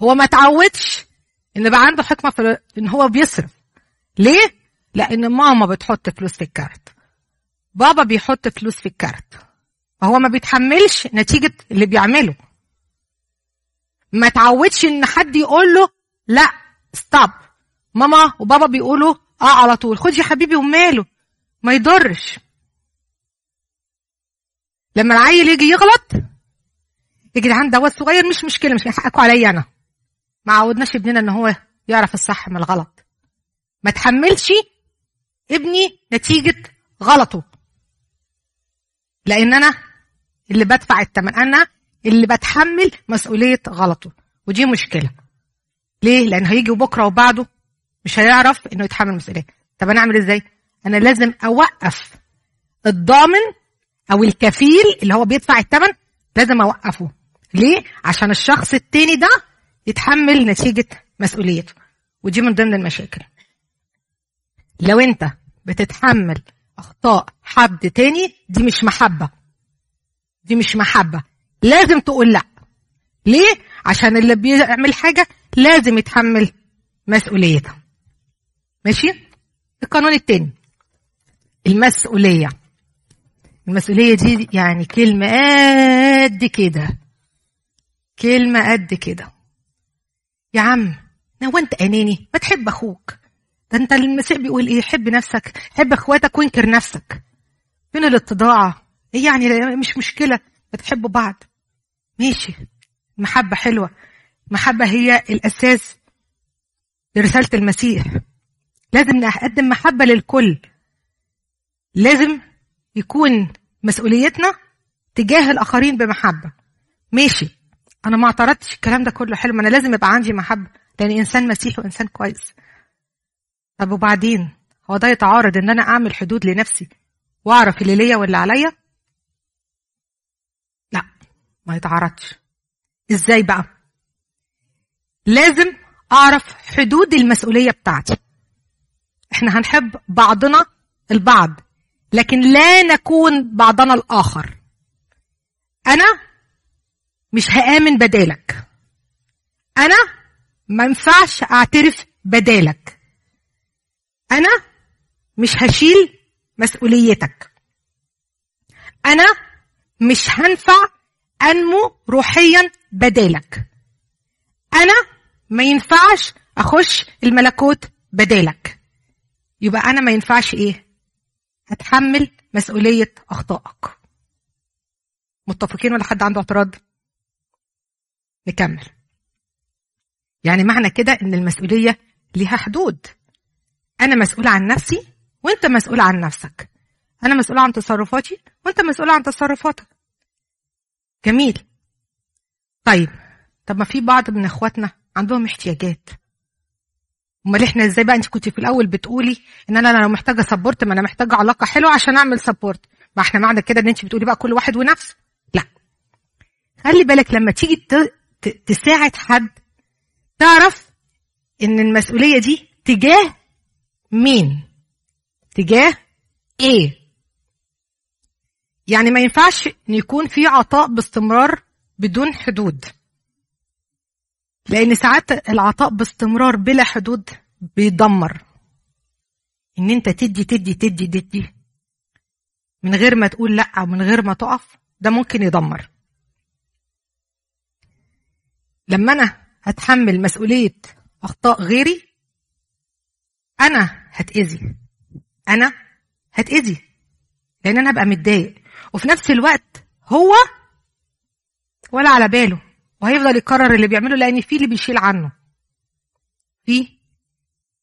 هو ما تعودش إن بقى عنده حكمة في إن هو بيصرف. ليه؟ لأن ماما بتحط فلوس في الكارت. بابا بيحط فلوس في الكارت. فهو ما بيتحملش نتيجة اللي بيعمله. ما تعودش إن حد يقول له لا stop ماما وبابا بيقولوا آه على طول خد يا حبيبي وماله. ما يضرش. لما العيل يجي يغلط يا جدعان دوت صغير مش مشكلة مش حقكوا عليا أنا. ما عودناش ابننا إن هو يعرف الصح من الغلط. ما تحملش ابني نتيجة غلطه. لأن أنا اللي بدفع الثمن أنا اللي بتحمل مسؤولية غلطه. ودي مشكلة. ليه؟ لأن هيجي بكرة وبعده مش هيعرف إنه يتحمل مسؤوليه طب أنا أعمل إزاي؟ أنا لازم أوقف الضامن أو الكفيل اللي هو بيدفع الثمن لازم أوقفه. ليه؟ عشان الشخص التاني ده يتحمل نتيجة مسؤوليته. ودي من ضمن المشاكل. لو أنت بتتحمل أخطاء حد تاني دي مش محبة. دي مش محبة. لازم تقول لا. ليه؟ عشان اللي بيعمل حاجة لازم يتحمل مسؤوليتها. ماشي؟ القانون التاني. المسؤولية. المسؤولية دي يعني كلمة قد كده. كلمة قد كده. يا عم هو انت اناني ما تحب أخوك. ده انت المسيح بيقول إيه؟ حب نفسك. حب اخواتك وانكر نفسك. فين الاتضاع. إيه يعني؟ مش مشكلة. بتحبوا بعض. ماشي. المحبة حلوة. المحبة هي الأساس لرسالة المسيح. لازم نقدم محبة للكل. لازم يكون مسؤوليتنا تجاه الآخرين بمحبة. ماشي. أنا ما اعترضتش. الكلام ده كله حلو. أنا لازم يبقى عندي محبة. لأن إنسان مسيحي وإنسان كويس. طب وبعدين؟ هو ده يتعارض إن أنا أعمل حدود لنفسي وأعرف اللي ليا واللي عليا؟ ما يتعارضش. إزاي بقى؟ لازم أعرف حدود المسؤولية بتاعتي. إحنا هنحب بعضنا البعض لكن لا نكون بعضنا الآخر. أنا مش هآمن بدالك. أنا ما ينفعش أعترف بدالك. أنا مش هشيل مسؤوليتك. أنا مش هنفع أنمو روحيا بدالك. أنا ما ينفعش أخش الملكوت بدالك. يبقى أنا ما ينفعش إيه؟ هتحمل مسؤولية أخطائك. متفقين ولا حد عنده اعتراض؟ نكمل. يعني معنى كده إن المسؤولية ليها حدود. أنا مسؤول عن نفسي وأنت مسؤول عن نفسك. أنا مسؤول عن تصرفاتي وأنت مسؤول عن تصرفاتك. جميل. طيب طب ما في بعض من اخواتنا عندهم احتياجات. امال إحنا إزاي بقى؟ انت كنت في الأول بتقولي ان أنا لو محتاجة support ما أنا محتاجة علاقة حلوة عشان اعمل support ما إحنا معنى كده ان انت بتقولي بقى كل واحد ونفسه. لا. خلي بالك لما تيجي تساعد حد تعرف ان المسؤولية دي تجاه مين؟ تجاه إيه؟ يعني ما ينفعش إن يكون في عطاء باستمرار بدون حدود. لأن ساعات العطاء باستمرار بلا حدود بيدمر. إن أنت تدي تدي تدي تدي من غير ما تقول لأ ومن غير ما تقف ده ممكن يدمر. لما أنا هتحمل مسؤولية أخطاء غيري أنا هتأذي. أنا هتأذي. لأن أنا هبقى متضايق. وفي نفس الوقت هو ولا على باله وهيفضل يكرر اللي بيعمله لأن في اللي بيشيل عنه. في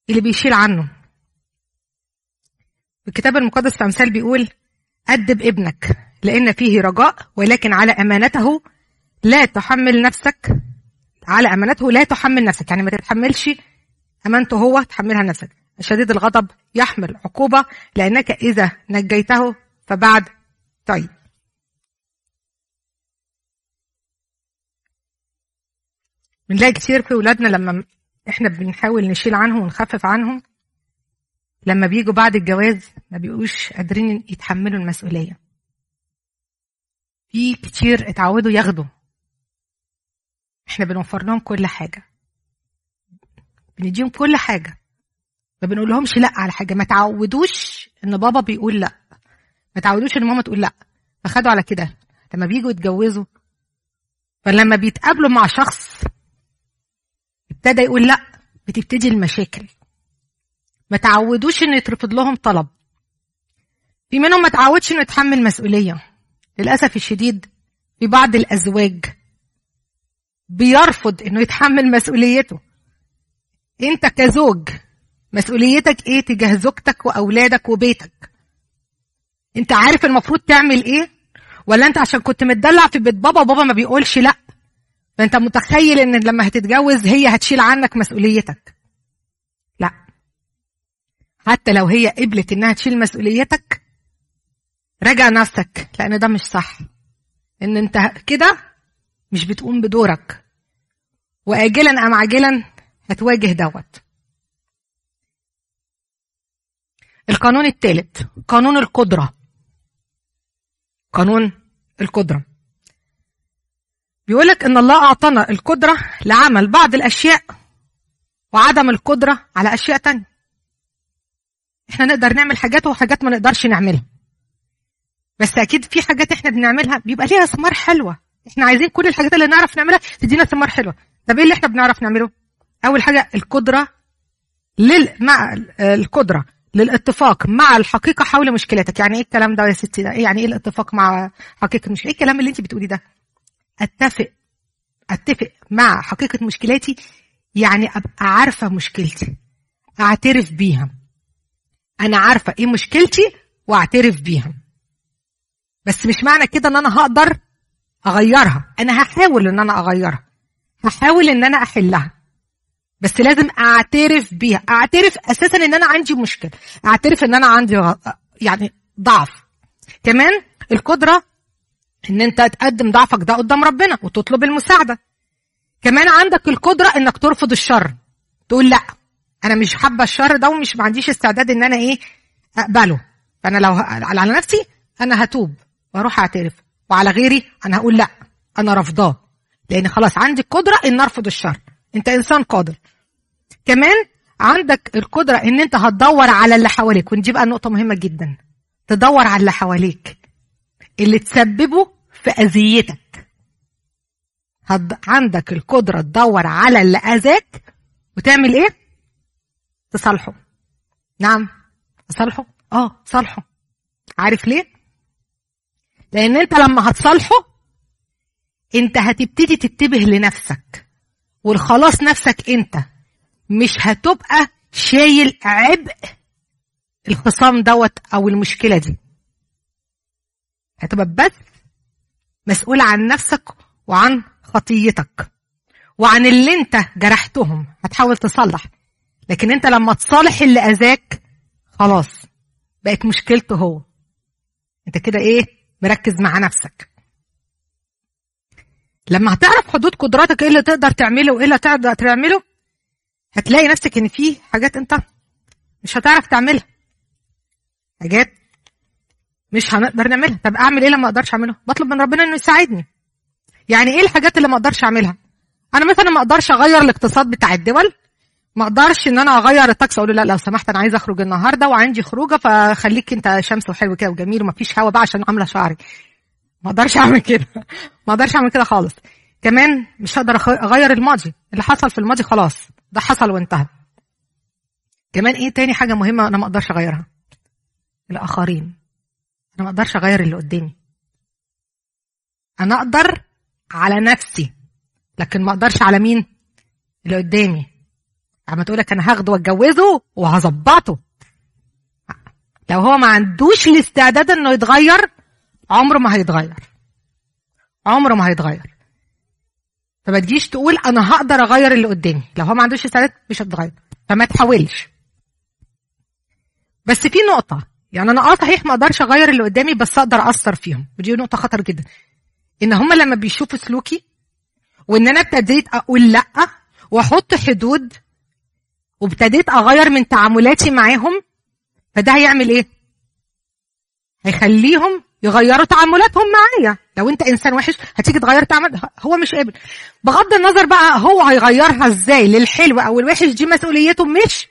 اللي بيشيل عنه. الكتاب المقدس في امثال بيقول أدب ابنك لأن فيه رجاء ولكن على أمانته لا تحمل نفسك على أمانته لا تحمل نفسك. يعني ما تتحملش أمانته هو تحملها نفسك شديد الغضب يحمل عقوبة لأنك إذا نجيته فبعد طيب. بنلاقي كتير في ولادنا لما إحنا بنحاول نشيل عنهم ونخفف عنهم. لما بيجوا بعد الجواز ما بيبقوش قادرين يتحملوا المسؤولية. في كتير اتعودوا ياخدوا. إحنا بنوفر لهم كل حاجة. بنديهم كل حاجة. ما بنقول لهمش لأ على حاجة. ما تعودوش إن بابا بيقول لأ. ما تعودوش ان ماما تقول لا. فخدوا على كده. لما بيجوا يتجوزوا فلما بيتقابلوا مع شخص ابتدى يقول لا بتبتدي المشاكل. ما تعودوش انه يترفض لهم طلب. في منهم ما تعودش انه يتحمل مسؤولية. للأسف الشديد في بعض الأزواج بيرفض انه يتحمل مسؤوليته. انت كزوج مسؤوليتك إيه تجاه زوجتك وأولادك وبيتك؟ انت عارف المفروض تعمل إيه؟ ولا انت عشان كنت متدلع في بيت بابا وبابا ما بيقولش لا؟ فانت متخيل ان لما هتتجوز هي هتشيل عنك مسؤوليتك. لا. حتى لو هي قبلت انها تشيل مسؤوليتك راجع نفسك لأن ده مش صح. ان انت كده مش بتقوم بدورك. واجلا ام عاجلا هتواجه دوت. القانون الثالث قانون القدرة. قانون القدرة. بيقولك إن الله أعطانا القدرة لعمل بعض الأشياء وعدم القدرة على أشياء تانية. إحنا نقدر نعمل حاجات وحاجات ما نقدرش نعملها. بس أكيد في حاجات إحنا بنعملها بيبقى ليها ثمار حلوة. إحنا عايزين كل الحاجات اللي نعرف نعملها تدينا ثمار حلوة. طب إيه اللي إحنا بنعرف نعمله؟ أول حاجة القدرة لل مع القدرة. للاتفاق مع الحقيقة حول مشكلتك. يعني إيه الكلام ده يا ستي ده؟ يعني إيه الاتفاق مع حقيقة المشكلة؟ إيه الكلام اللي أنت بتقولي ده؟ أتفق أتفق مع حقيقة مشكلاتي يعني أبقى عارفة مشكلتي أعترف بيها. أنا عارفة إيه مشكلتي وأعترف بيها. بس مش معنى كده إن أنا هقدر أغيرها. أنا هحاول إن أنا أغيرها. هحاول إن أنا أحلها. بس لازم أعترف بيها. أعترف أساسا إن أنا عندي مشكلة. أعترف إن أنا عندي. يعني ضعف. كمان القدرة إن أنت تقدم ضعفك ده قدام ربنا وتطلب المساعدة. كمان عندك القدرة إنك ترفض الشر. تقول لأ أنا مش حابة الشر ده ومش ما عنديش استعداد إن أنا إيه أقبله. فأنا لو. على نفسي أنا هتوب وأروح أعترف. وعلى غيري أنا هقول لأ أنا رافضاه. لأن خلاص عندي القدره إن أرفض الشر. أنت إنسان قادر. كمان عندك القدرة إن أنت هتدور على اللي حواليك ودي بقى نقطة مهمة جدا. تدور على اللي حواليك اللي تسببه في أذيتك. هد... عندك القدرة تدور على اللي أذاك وتعمل إيه؟ تصالحه. نعم تصالحه. آه تصالحه. عارف ليه؟ لأن أنت لما هتصالحه أنت هتبتدي تتبه لنفسك والخلاص نفسك أنت. مش هتبقى شايل عبء الخصام دوت أو المشكلة دي. هتبقى بس مسؤول عن نفسك وعن خطيتك وعن اللي انت جرحتهم. هتحاول تصلح. لكن انت لما تصالح اللي أذاك خلاص بقت مشكلته هو. انت كده إيه؟ مركز مع نفسك. لما هتعرف حدود قدراتك إيه اللي تقدر تعمله وإيه اللي تقدر تعمله هتلاقي نفسك إن في حاجات أنت مش هتعرف تعملها. حاجات مش هنقدر نعملها. طب أعمل إيه لما أقدرش اعمله بطلب من ربنا إنه يساعدني. يعني إيه الحاجات اللي ما أقدرش أعملها؟ أنا مثلا ما أقدرش أغير الاقتصاد بتاع الدول ما أقدرش إن أنا أغير الطقس أقول له لا لو سمحت أنا عايزه أخرج النهارده وعندي خروجة فخليك أنت شمس وحلو كده وجميل ومفيش هوا بقى عشان عاملة شعري. ما أقدرش (laughs) أعمل كده. ما أقدرش أعمل كده خالص. كمان مش هقدر أغير الماضي. اللي حصل في الماضي خلاص. ده حصل وانتهى. كمان إيه تاني حاجة مهمة أنا ما أقدرش أغيرها؟ الآخرين. أنا ما أقدرش أغير اللي قدامي. أنا أقدر على نفسي لكن ما أقدرش على مين؟ اللي قدامي. أما لك أنا هاخده وأتجوزه وهظبطه. لو هو ما عندوش الاستعداد إنه يتغير عمره ما هيتغير. عمره ما هيتغير. فما تجيش تقول أنا هقدر أغير اللي قدامي. لو هو ما عندوش استعداد مش هتغير فما تحاولش. بس في نقطة. يعني أنا آه صحيح ما أقدرش أغير اللي قدامي بس أقدر أثر فيهم. ودي نقطة خطر جدا. إن هم لما بيشوفوا سلوكي وإن أنا ابتديت أقول لأ وأحط حدود وابتديت أغير من تعاملاتي معاهم فده هيعمل إيه؟ هيخليهم يغيروا تعاملاتهم معايا. لو انت انسان وحش هتيجي تغير تعمل هو مش قابل. بغض النظر بقى هو هيغيرها إزاي للحلو أو الوحش دي مسؤوليته مش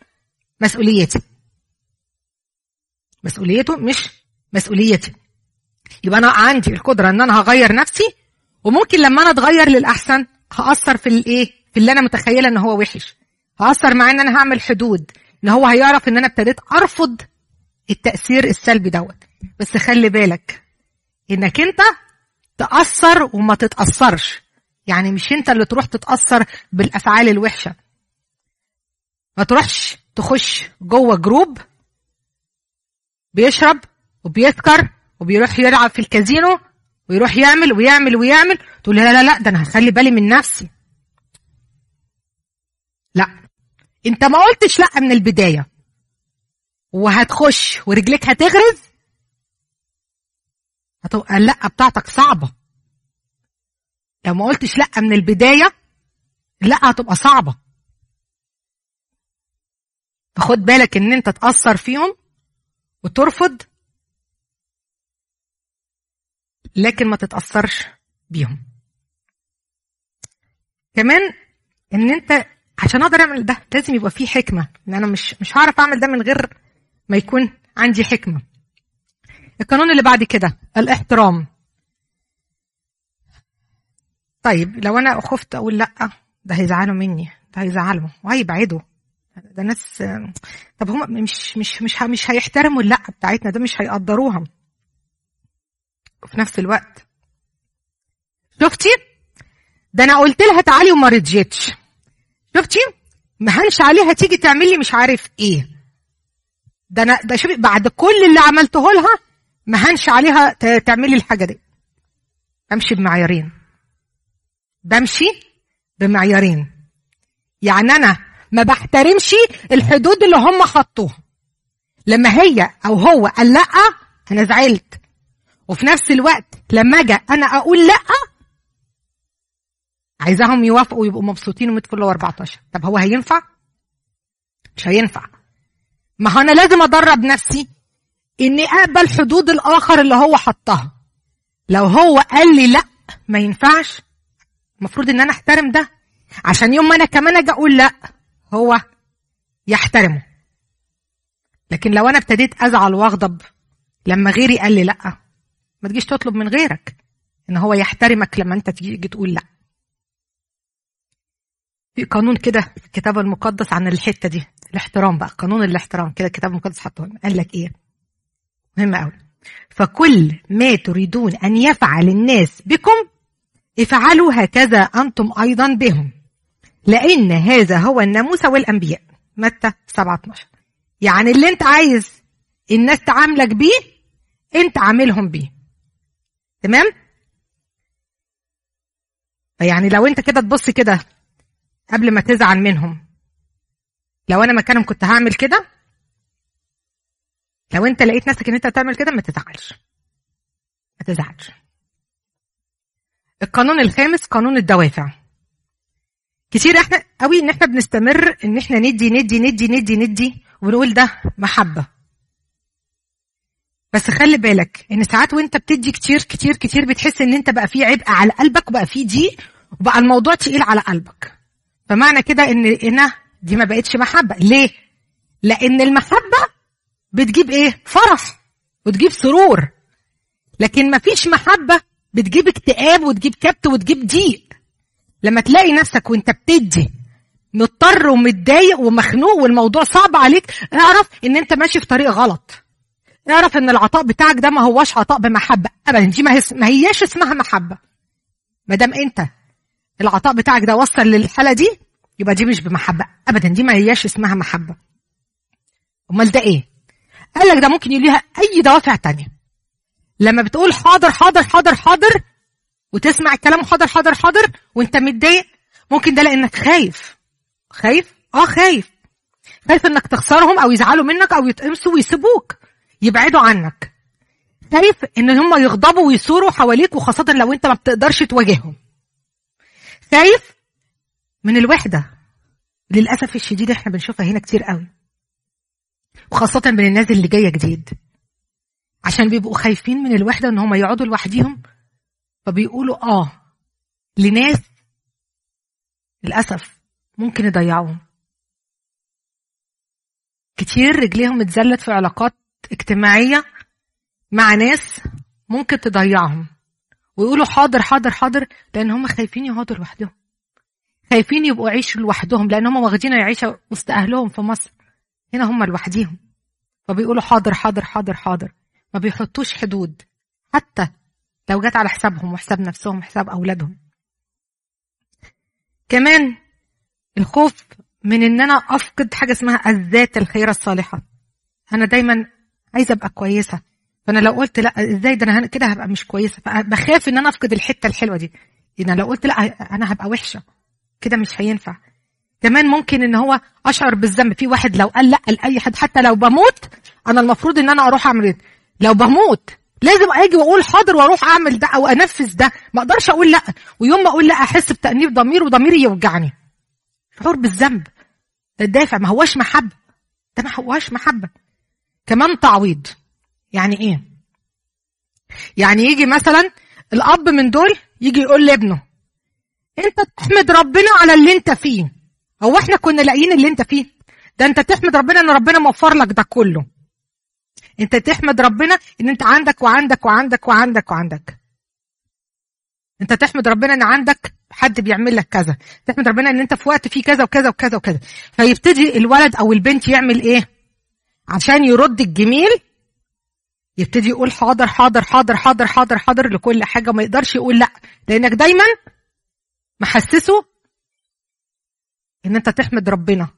مسؤوليتي. مسؤوليته مش مسؤوليتي. يبقى أنا عندي القدرة ان أنا هغير نفسي وممكن لما أنا اتغير للأحسن هأثر في الايه؟ في اللي أنا متخيلة ان هو وحش. هأثر معاه ان أنا هعمل حدود ان هو هيعرف ان أنا ابتديت أرفض التأثير السلبي دوت. بس خلي بالك انك انت تاثر وما تتأثرش. يعني مش انت اللي تروح تتأثر بالأفعال الوحشة. ما تروحش تخش جوه جروب بيشرب وبيسكر وبيروح يلعب في الكازينو ويروح يعمل ويعمل ويعمل. تقول لا لا لا ده أنا هخلي بالي من نفسي. لا. أنت ما قلتش لا من البداية. وهتخش ورجليك هتغرز هتبقى اللا بتاعتك صعبة. لو ما قلتش لا من البداية لا هتبقى صعبة. فخد بالك إن أنت تأثر فيهم وترفض لكن ما تتأثرش بيهم. كمان إن أنت عشان أقدر أعمل ده لازم يبقى فيه حكمة. إن أنا مش مش هعرف أعمل ده من غير ما يكون عندي حكمة. القانون اللي بعد كده الاحترام. طيب لو أنا خفت أقول لأ ده هيزعلوا مني ده هيزعلوا وهيبعدوا. ده ناس طب هم مش مش مش مش هيحترموا اللأ بتاعتنا ده مش هيقدروها وفي نفس الوقت شفتي؟ ده أنا قلت لها تعالي وما رضيتش. شفتي؟ ما هنش عليها تيجي تعمل لي مش عارف إيه. ده أنا ده شوفي بعد كل اللي عملته لها ما هنش عليها تعمل لي الحاجة دي. بمشي بمعيارين. بمشي بمعيارين. يعني أنا ما بحترمش الحدود اللي هم حطوها. لما هي أو هو قال لأ أنا زعلت. وفي نفس الوقت لما أجي أنا أقول لأ عايزاهم يوافقوا ويبقوا مبسوطين ومتفلوا 14 طب هو هينفع؟ مش هينفع. ما هو أنا لازم أدرب نفسي اني اقبل حدود الآخر اللي هو حطها. لو هو قال لي لأ ما ينفعش. المفروض إن أنا أحترم ده. عشان يوم ما أنا كمان أجي أقول لأ هو يحترمه. لكن لو أنا ابتديت أزعل وأغضب لما غيري قال لي لأ ما تجيش تطلب من غيرك إن هو يحترمك لما أنت تيجي تقول لأ. في قانون كده في الكتاب المقدس عن الحتة دي الاحترام بقى قانون الاحترام كده الكتاب المقدس حطه قال لك إيه؟ مهم قوي. فكل ما تريدون أن يفعل الناس بكم افعلوا هكذا أنتم أيضا بهم. لأن هذا هو الناموس والأنبياء. متى؟ 7 12 يعني اللي أنت عايز الناس تعاملك بيه أنت عاملهم بيه. تمام؟ يعني لو أنت كده تبص كده قبل ما تزعل منهم. لو أنا مكانهم كنت هعمل كده؟ لو انت لقيت نفسك ان انت هتعمل كده ما تزعلش. ما تزعلش. القانون الخامس قانون الدوافع. كتير إحنا قوي ان إحنا بنستمر ان إحنا ندي ندي ندي ندي ندي ونقول ده محبة. بس خلي بالك ان ساعات وانت بتدي كتير كتير كتير بتحس ان انت بقى فيه عبء على قلبك وبقى فيه ضيق وبقى الموضوع تقيل على قلبك. فمعنى كده ان هنا دي ما بقتش محبة. ليه؟ لأن المحبة بتجيب إيه؟ فرح وتجيب سرور. لكن ما فيش محبة بتجيب اكتئاب وتجيب كبت وتجيب ضيق. لما تلاقي نفسك وانت بتدي مضطر ومتضايق ومخنوق والموضوع صعب عليك اعرف إن أنت ماشي في طريق غلط. اعرف إن العطاء بتاعك ده ما هوش عطاء بمحبة ابدا. دي ما, ما هياش اسمها محبة. ما دام أنت العطاء بتاعك ده وصل للحالة دي يبقى دي مش بمحبة ابدا. دي ما هياش اسمها محبة. أمال ده إيه؟ قال لك ده ممكن يليها أي دوافع تانية. لما بتقول حاضر حاضر حاضر حاضر وتسمع الكلام حاضر حاضر حاضر وانت متضايق ممكن ده لأنك خايف. خايف؟ آه خايف. خايف إنك تخسرهم أو يزعلوا منك أو يتقمصوا ويسيبوك يبعدوا عنك. خايف إن هم يغضبوا ويثوروا حواليك وخاصة لو أنت ما بتقدرش تواجههم. خايف من الوحدة. للأسف الشديد إحنا بنشوفها هنا كتير قوي. وخاصة من الناس اللي جاية جديد. عشان بيبقوا خايفين من الوحدة إن هم يقعدوا لوحديهم فبيقولوا آه لناس للأسف ممكن يضيعوهم. كتير رجليهم اتزلت في علاقات اجتماعية مع ناس ممكن تضيعهم. ويقولوا حاضر حاضر حاضر لأن هم خايفين يقعدوا لوحدهم. خايفين يبقوا يعيشوا لوحدهم لأن هم واخدين يعيشوا وسط أهلهم في مصر. هنا هم لوحديهم. فبيقولوا حاضر حاضر حاضر حاضر. ما بيحطوش حدود. حتى لو جت على حسابهم وحساب نفسهم وحساب أولادهم. كمان الخوف من إن أنا أفقد حاجة اسمها الذات الخيرة الصالحة. أنا دايما عايزه أبقى كويسة. فأنا لو قلت لأ إزاي ده أنا كده هبقى مش كويسة. فبخاف إن أنا أفقد الحتة الحلوة دي. أنا لو قلت لأ أنا هبقى وحشة. كده مش هينفع. كمان ممكن إن هو أشعر بالذنب. في واحد لو قال لا لأي حد حتى لو بموت أنا المفروض إن أنا أروح أعمل لو بموت. لازم آجي وأقول حاضر وأروح أعمل ده أو أنفذ ده. ما أقدرش أقول لا. ويوم ما أقول لا أحس بتأنيب ضمير وضميري يوجعني. شعور بالذنب. ده الدافع ما هواش محبة. ده ما هواش محبة. كمان تعويض. يعني إيه؟ يعني يجي مثلا الأب من دول يجي يقول لابنه أنت تحمد ربنا على اللي أنت فيه. هو إحنا كنا لاقيين اللي انت فيه. ده انت تحمد ربنا ان ربنا موفر لك ده كله. انت تحمد ربنا ان انت عندك وعندك وعندك وعندك وعندك. انت تحمد ربنا ان عندك حد بيعمل لك كذا. تحمد ربنا ان انت في وقت فيه كذا وكذا وكذا وكذا. فيبتدي الولد أو البنت يعمل إيه؟ عشان يرد الجميل يبتدي يقول حاضر حاضر حاضر حاضر حاضر حاضر لكل حاجة ما يقدرش يقول لا. لأنك دايما محسسه إن أنت تحمد ربنا.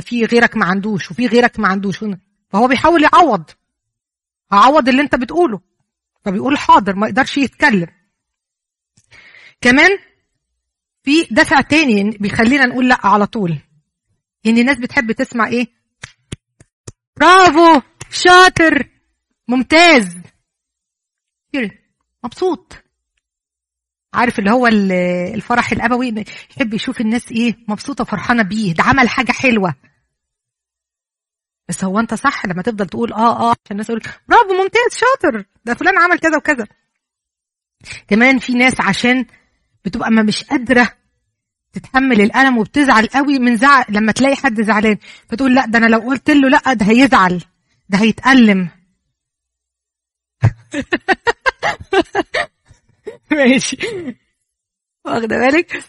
في غيرك ما عندوش وفي غيرك ما عندوش. فهو بيحاول يعوض. هعوض اللي أنت بتقوله. فبيقول حاضر ما يقدرش يتكلم. كمان في دافع تاني بيخلينا نقول لأ على طول. إن الناس بتحب تسمع إيه؟ برافو! شاطر! ممتاز! مبسوط. عارف اللي هو الفرح الأبوي يحب يشوف الناس إيه مبسوطة فرحانه بيه. ده عمل حاجة حلوة. بس هو أنت صح لما تفضل تقول آه آه عشان الناس تقول برافو ممتاز شاطر ده فلان عمل كذا وكذا. كمان في ناس عشان بتبقى ما مش قادرة تتحمل الألم وبتزعل قوي من زعل لما تلاقي حد زعلان فتقول لا ده أنا لو قلت له لا ده هيزعل ده هيتألم. (laughs) (laughs) ماشي. واخده بالك؟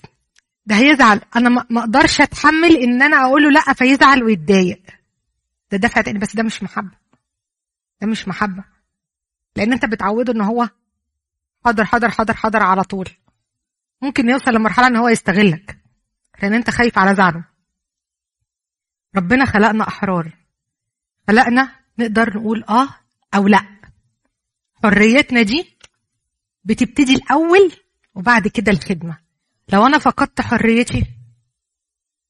ده هيزعل. أنا ما أقدرش أتحمل إن أنا أقول له لأ فيزعل ويتضايق. ده دفع تاني بس ده مش محبة. ده مش محبة. لأن أنت بتعوده إن هو حاضر حاضر حاضر حاضر على طول. ممكن يوصل لمرحلة إن هو يستغلك. لأن أنت خايف على زعله. ربنا خلقنا أحرار. خلقنا نقدر نقول آه أو لأ. حريتنا دي بتبتدي الأول وبعد كده الخدمة. لو أنا فقدت حريتي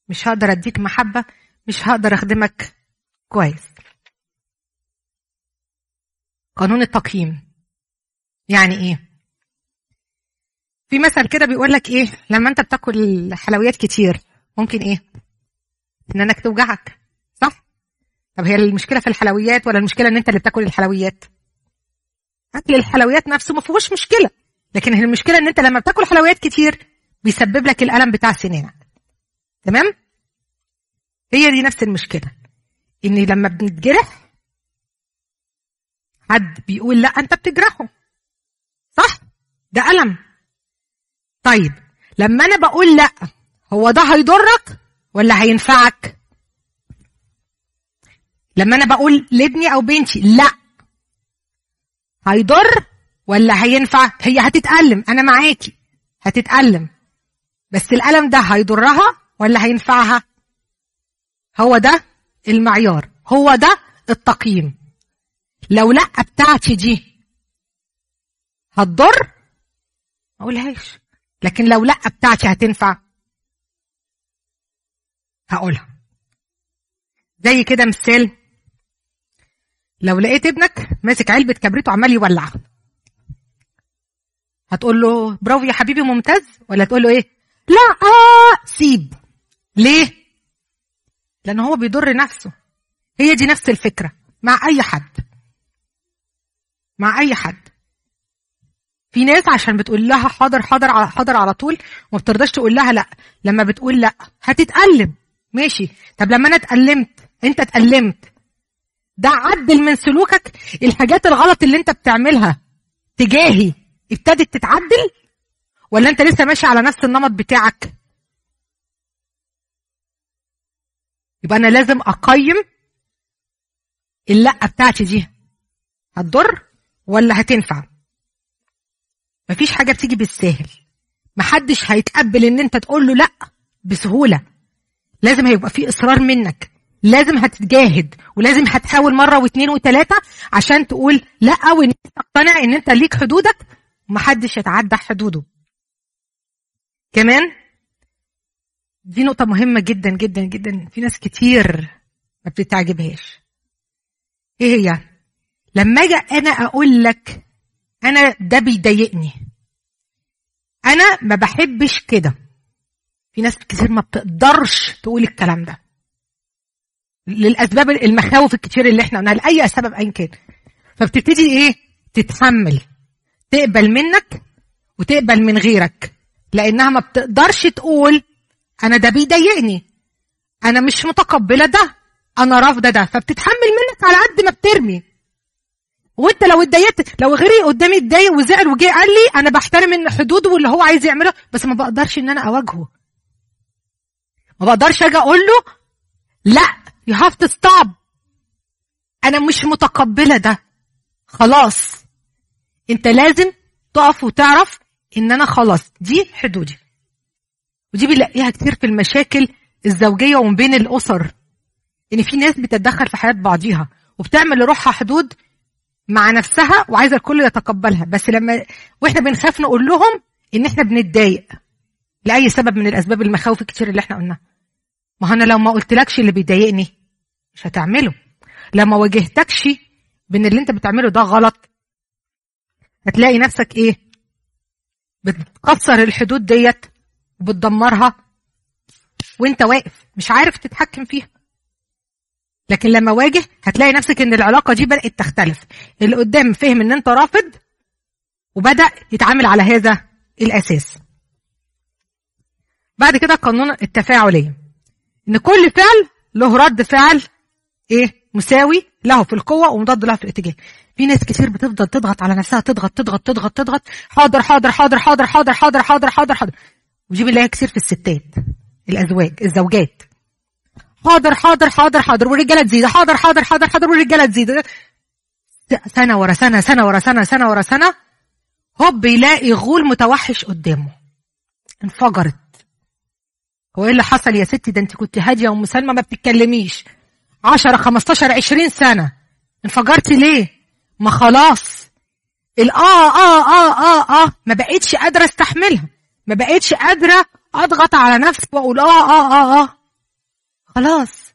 مش هقدر أديك محبة مش هقدر أخدمك كويس. قانون التقييم. يعني إيه؟ في مثل كده بيقول لك إيه؟ لما أنت بتاكل حلويات كتير ممكن إيه؟ انك توجعك صح؟ طب هي المشكلة في الحلويات ولا المشكلة إن أنت اللي بتاكل الحلويات؟ أكل الحلويات نفسه ما فيهوش مشكلة. لكن المشكلة إن أنت لما بتاكل حلويات كتير بيسبب لك الألم بتاع سنانك تمام؟ هي دي نفس المشكلة. إن لما بنتجرح حد بيقول لا أنت بتجرحه. صح؟ ده ألم. طيب لما أنا بقول لا هو ده هيضرك ولا هينفعك؟ لما أنا بقول لابني أو بنتي لا هيضر ولا هينفع؟ هي هتتألم أنا معاكي. هتتألم. بس الألم ده هيضرها ولا هينفعها؟ هو ده المعيار. هو ده التقييم. لو لا بتاعتي دي هتضر؟ ما أقولهاش. لكن لو لا بتاعتي هتنفع؟ هقولها. زي كده مثال لو لقيت ابنك ماسك علبة كبريت وعمال يولع. هتقول له برافو يا حبيبي ممتاز؟ ولا تقول له إيه؟ لا آه سيب. ليه؟ لأن هو بيضر نفسه. هي دي نفس الفكرة. مع أي حد. مع أي حد. في ناس عشان بتقول لها حاضر حاضر على حاضر على طول وما بترضاش تقول لها لأ. لما بتقول لأ هتتألم. ماشي. طب لما أنا اتألمت أنت اتألمت. ده عدل من سلوكك الحاجات الغلط اللي انت بتعملها تجاهي. ابتدت تتعدل؟ ولا انت لسه ماشي على نفس النمط بتاعك؟ يبقى أنا لازم اقيم اللا بتاعتي دي. هتضر ولا هتنفع؟ مفيش حاجة بتيجي بالساهل. محدش هيتقبل ان انت تقول له لا بسهولة. لازم هيبقى في اصرار منك. لازم هتتجاهد ولازم هتحاول مرة واثنين وثلاثه عشان تقول لا وان تقتنع إن أنت ليك حدودك ومحدش يتعدى حدوده. كمان دي نقطة مهمة جدا جدا جدا. في ناس كتير ما بتتعجبهاش. إيه هي؟ لما أجي أنا أقول لك أنا ده بيضايقني. أنا ما بحبش كده. في ناس كتير ما بتقدرش تقول الكلام ده. للأسباب المخاوف الكتير اللي إحنا قلناها لأي سبب ايا كان. فبتبتدي إيه؟ تتحمل. تقبل منك وتقبل من غيرك لأنها ما بتقدرش تقول أنا ده بيضايقني. أنا مش متقبلة ده أنا رافضة ده. فبتتحمل منك على قد ما بترمي. وأنت لو اتضايقت لو غيري قدامي اتضايق وزعل وجه قال لي أنا بحترم ان حدوده واللي هو عايز يعمله بس ما بقدرش إن أنا أواجهه. ما بقدرش أجي أقول له لا you have to stop. أنا مش متقبلة ده. خلاص. أنت لازم تقف وتعرف إن أنا خلاص. دي حدودي. ودي بنلاقيها كتير في المشاكل الزوجية وما بين الأسر. إن في ناس بتتدخل في حياة بعضيها وبتعمل لروحها حدود مع نفسها وعايزة الكل يتقبلها. بس لما وإحنا بنخاف نقول لهم إن إحنا بنتضايق لأي سبب من الأسباب المخاوف الكتير اللي إحنا قلناها. ما أنا لو ما قلتلكش اللي بيضايقني مش هتعمله. لما واجهتكش بان اللي أنت بتعمله ده غلط هتلاقي نفسك إيه؟ بتكسر الحدود ديت وبتدمرها وأنت واقف مش عارف تتحكم فيها. لكن لما واجه هتلاقي نفسك إن العلاقة دي بدأت تختلف. اللي قدام فهم إن أنت رافض وبدأ يتعامل على هذا الأساس. بعد كده قانون التفاعلية. ان كل فعل له رد فعل إيه مساوي له في القوه ومضاد له في الاتجاه في ناس كتير بتفضل تضغط على نفسها تضغط تضغط تضغط تضغط حاضر حاضر حاضر حاضر حاضر حاضر حاضر حاضر حاضر ودي بنلاقيها كتير في الستات الازواج الزوجات حاضر حاضر حاضر حاضر والرجاله تزيد حاضر حاضر حاضر حاضر والرجاله تزيد سنه ورا سنه سنه ورا سنه سنه ورا سنه هوب يلاقي غول متوحش قدامه انفجرت هو إيه اللي حصل يا ستي؟ ده أنت كنت هادية ومسالمه ما بتتكلميش. 10 15 20 سنة. انفجرتي ليه؟ ما خلاص. الاه آه آه آه آه ما بقتش قادرة أستحملها. ما بقتش قادرة أضغط على نفسي وأقول آه آه آه آه. خلاص.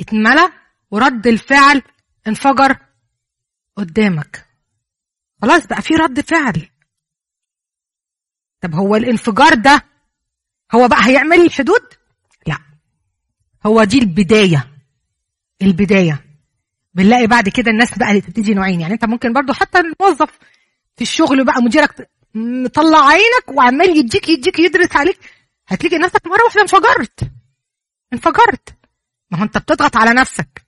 اتملى ورد الفعل انفجر قدامك. خلاص بقى في رد فعل. طب هو الانفجار ده هو بقى هيعمل الحدود لا. هو دي البداية. البداية. بنلاقي بعد كده الناس بقى تبتدي نوعين. يعني انت ممكن برضو حتى الموظف في الشغل بقى مديرك مطلع عينك وعمال يديك يديك يدرس عليك. هتلاقي نفسك مرة واحدة انفجرت. انفجرت. ما هو انت بتضغط على نفسك.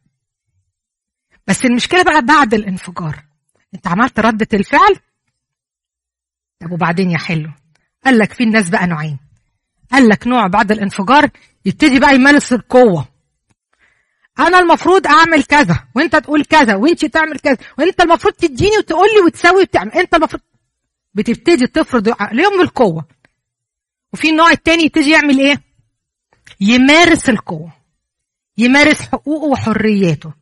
بس المشكلة بقى بعد الانفجار. انت عملت ردة الفعل؟ طب وبعدين يا حلو. قال لك في الناس بقى نوعين. قال لك نوع بعد الانفجار يبتدي بقى يمارس القوة. أنا المفروض أعمل كذا وأنت تقول كذا وأنت تعمل كذا وأنت المفروض تديني وتقول لي وتسوي وتعمل. أنت المفروض بتبتدي تفرض عليهم القوة. وفي النوع التاني يبتدي يعمل إيه؟ يمارس القوة. يمارس حقوقه وحرياته.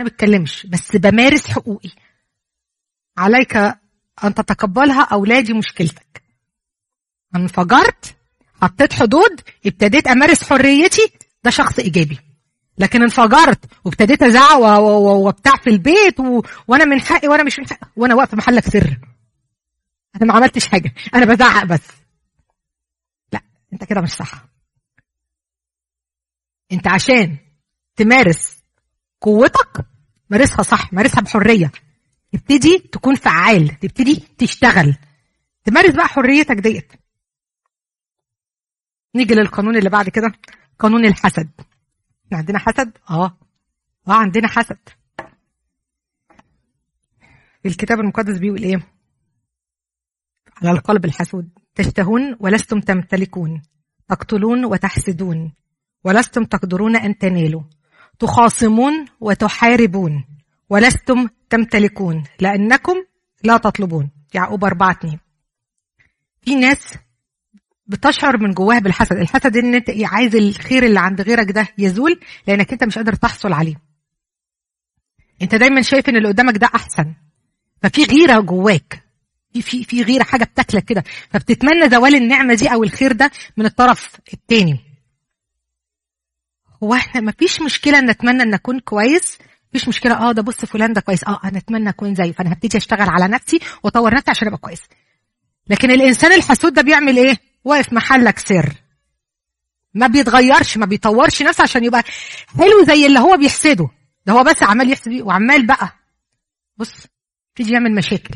أنا بتكلمش بس بمارس حقوقي. عليك أن تتقبلها أو لا دي مشكلتك. انفجرت حطيت حدود ابتديت أمارس حريتي ده شخص إيجابي. لكن انفجرت وابتديت أزعق وبتاع في البيت و... وأنا من حقي وأنا مش من حقي. وأنا واقفة محلك سر. أنا ما عملتش حاجة. أنا بزعق بس. لا أنت كده مش صح. أنت عشان تمارس قوتك مارسها صح مارسها بحرية. تبتدي تكون فعال تبتدي تشتغل. تمارس بقى حريتك ديت. نيجي للقانون اللي بعد كده. قانون الحسد. إحنا عندنا حسد؟ آه. آه عندنا حسد. الكتاب المقدس بيقول إيه؟ على القلب الحسود. تشتهون ولستم تمتلكون. تقتلون وتحسدون. ولستم تقدرون أن تنالوا. تخاصمون وتحاربون. ولستم تمتلكون. لأنكم لا تطلبون. يعقوب 4 2 في ناس بتشعر من جواها بالحسد. الحسد إن أنت إيه عايز الخير اللي عند غيرك ده يزول لأنك أنت مش قادر تحصل عليه. أنت دايما شايف إن اللي قدامك ده أحسن. ففي غيرة جواك. في في في غيرة حاجة بتاكلك كده. فبتتمنى زوال النعمة دي أو الخير ده من الطرف التاني. هو إحنا مفيش مشكلة إن اتمنى إن اكون كويس. مفيش مشكلة آه ده بص فلان ده كويس. آه أنا أتمنى أكون زيه. فأنا هبتدي أشتغل على نفسي وأطور نفسي عشان أبقى كويس. لكن الإنسان الحسود ده بيعمل إيه؟ واقف محلك سر. ما بيتغيرش ما بيطورش نفسه عشان يبقى حلو زي اللي هو بيحسده. ده هو بس عمال يحسد وعمال بقى. بص تيجي يعمل مشاكل.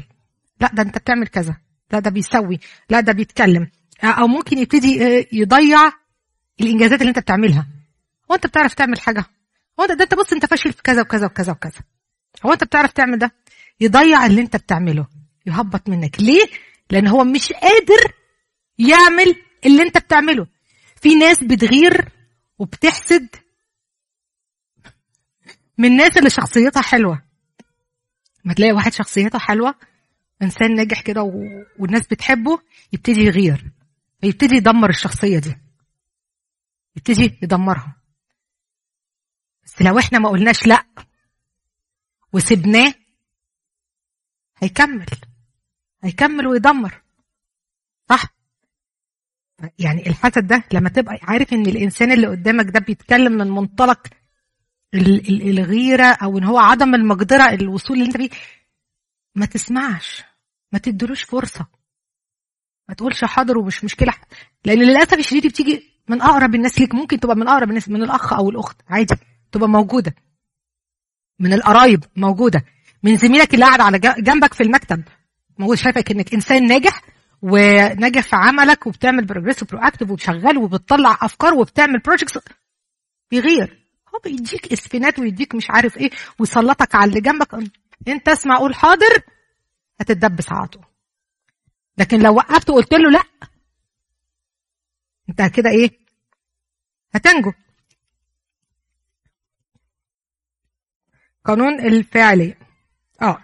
لا ده انت بتعمل كذا. لا ده بيسوي. لا ده بيتكلم. أو ممكن يبتدي آه، يضيع الإنجازات اللي انت بتعملها. هو انت بتعرف تعمل حاجة. هو ده, ده انت بص انت فاشل في كذا وكذا وكذا وكذا. هو انت بتعرف تعمل ده. يضيع اللي انت بتعمله. يهبط منك. ليه؟ لأن هو مش قادر يعمل اللي انت بتعمله. في ناس بتغير وبتحسد من الناس اللي شخصيتها حلوة. ما تلاقي واحد شخصيته حلوة إنسان ناجح كده و... والناس بتحبه يبتدي يغير يبتدي يدمر الشخصية دي. يبتدي يدمرها. بس لو إحنا ما قلناش لأ وسبناه هيكمل. هيكمل ويدمر. صح؟ يعني الحسد ده لما تبقى عارف إن الإنسان اللي قدامك ده بيتكلم من منطلق ال- ال- الغيرة أو إن هو عدم المقدرة الوصول اللي أنت فيه ما تسمعش ما تدلوش فرصة. ما تقولش حاضر ومش مشكلة لأن للأسف الشديد دي بتيجي من أقرب الناس ليك ممكن تبقى من أقرب الناس من الأخ أو الأخت عادي تبقى موجودة. من القرايب موجودة من زميلك اللي قاعد على جنبك في المكتب موجود شايفك إنك إنسان ناجح وناجح في عملك وبتعمل progress و proactive وبتشغل وبتطلع أفكار وبتعمل projects بيغير. هو بيديك اسفنات ويديك مش عارف إيه ويسلطك على اللي جنبك. أنت اسمع قول حاضر هتتدبس على طول. لكن لو وقفت وقلت له لأ أنت كده إيه؟ هتنجو. قانون الفاعلية. آه.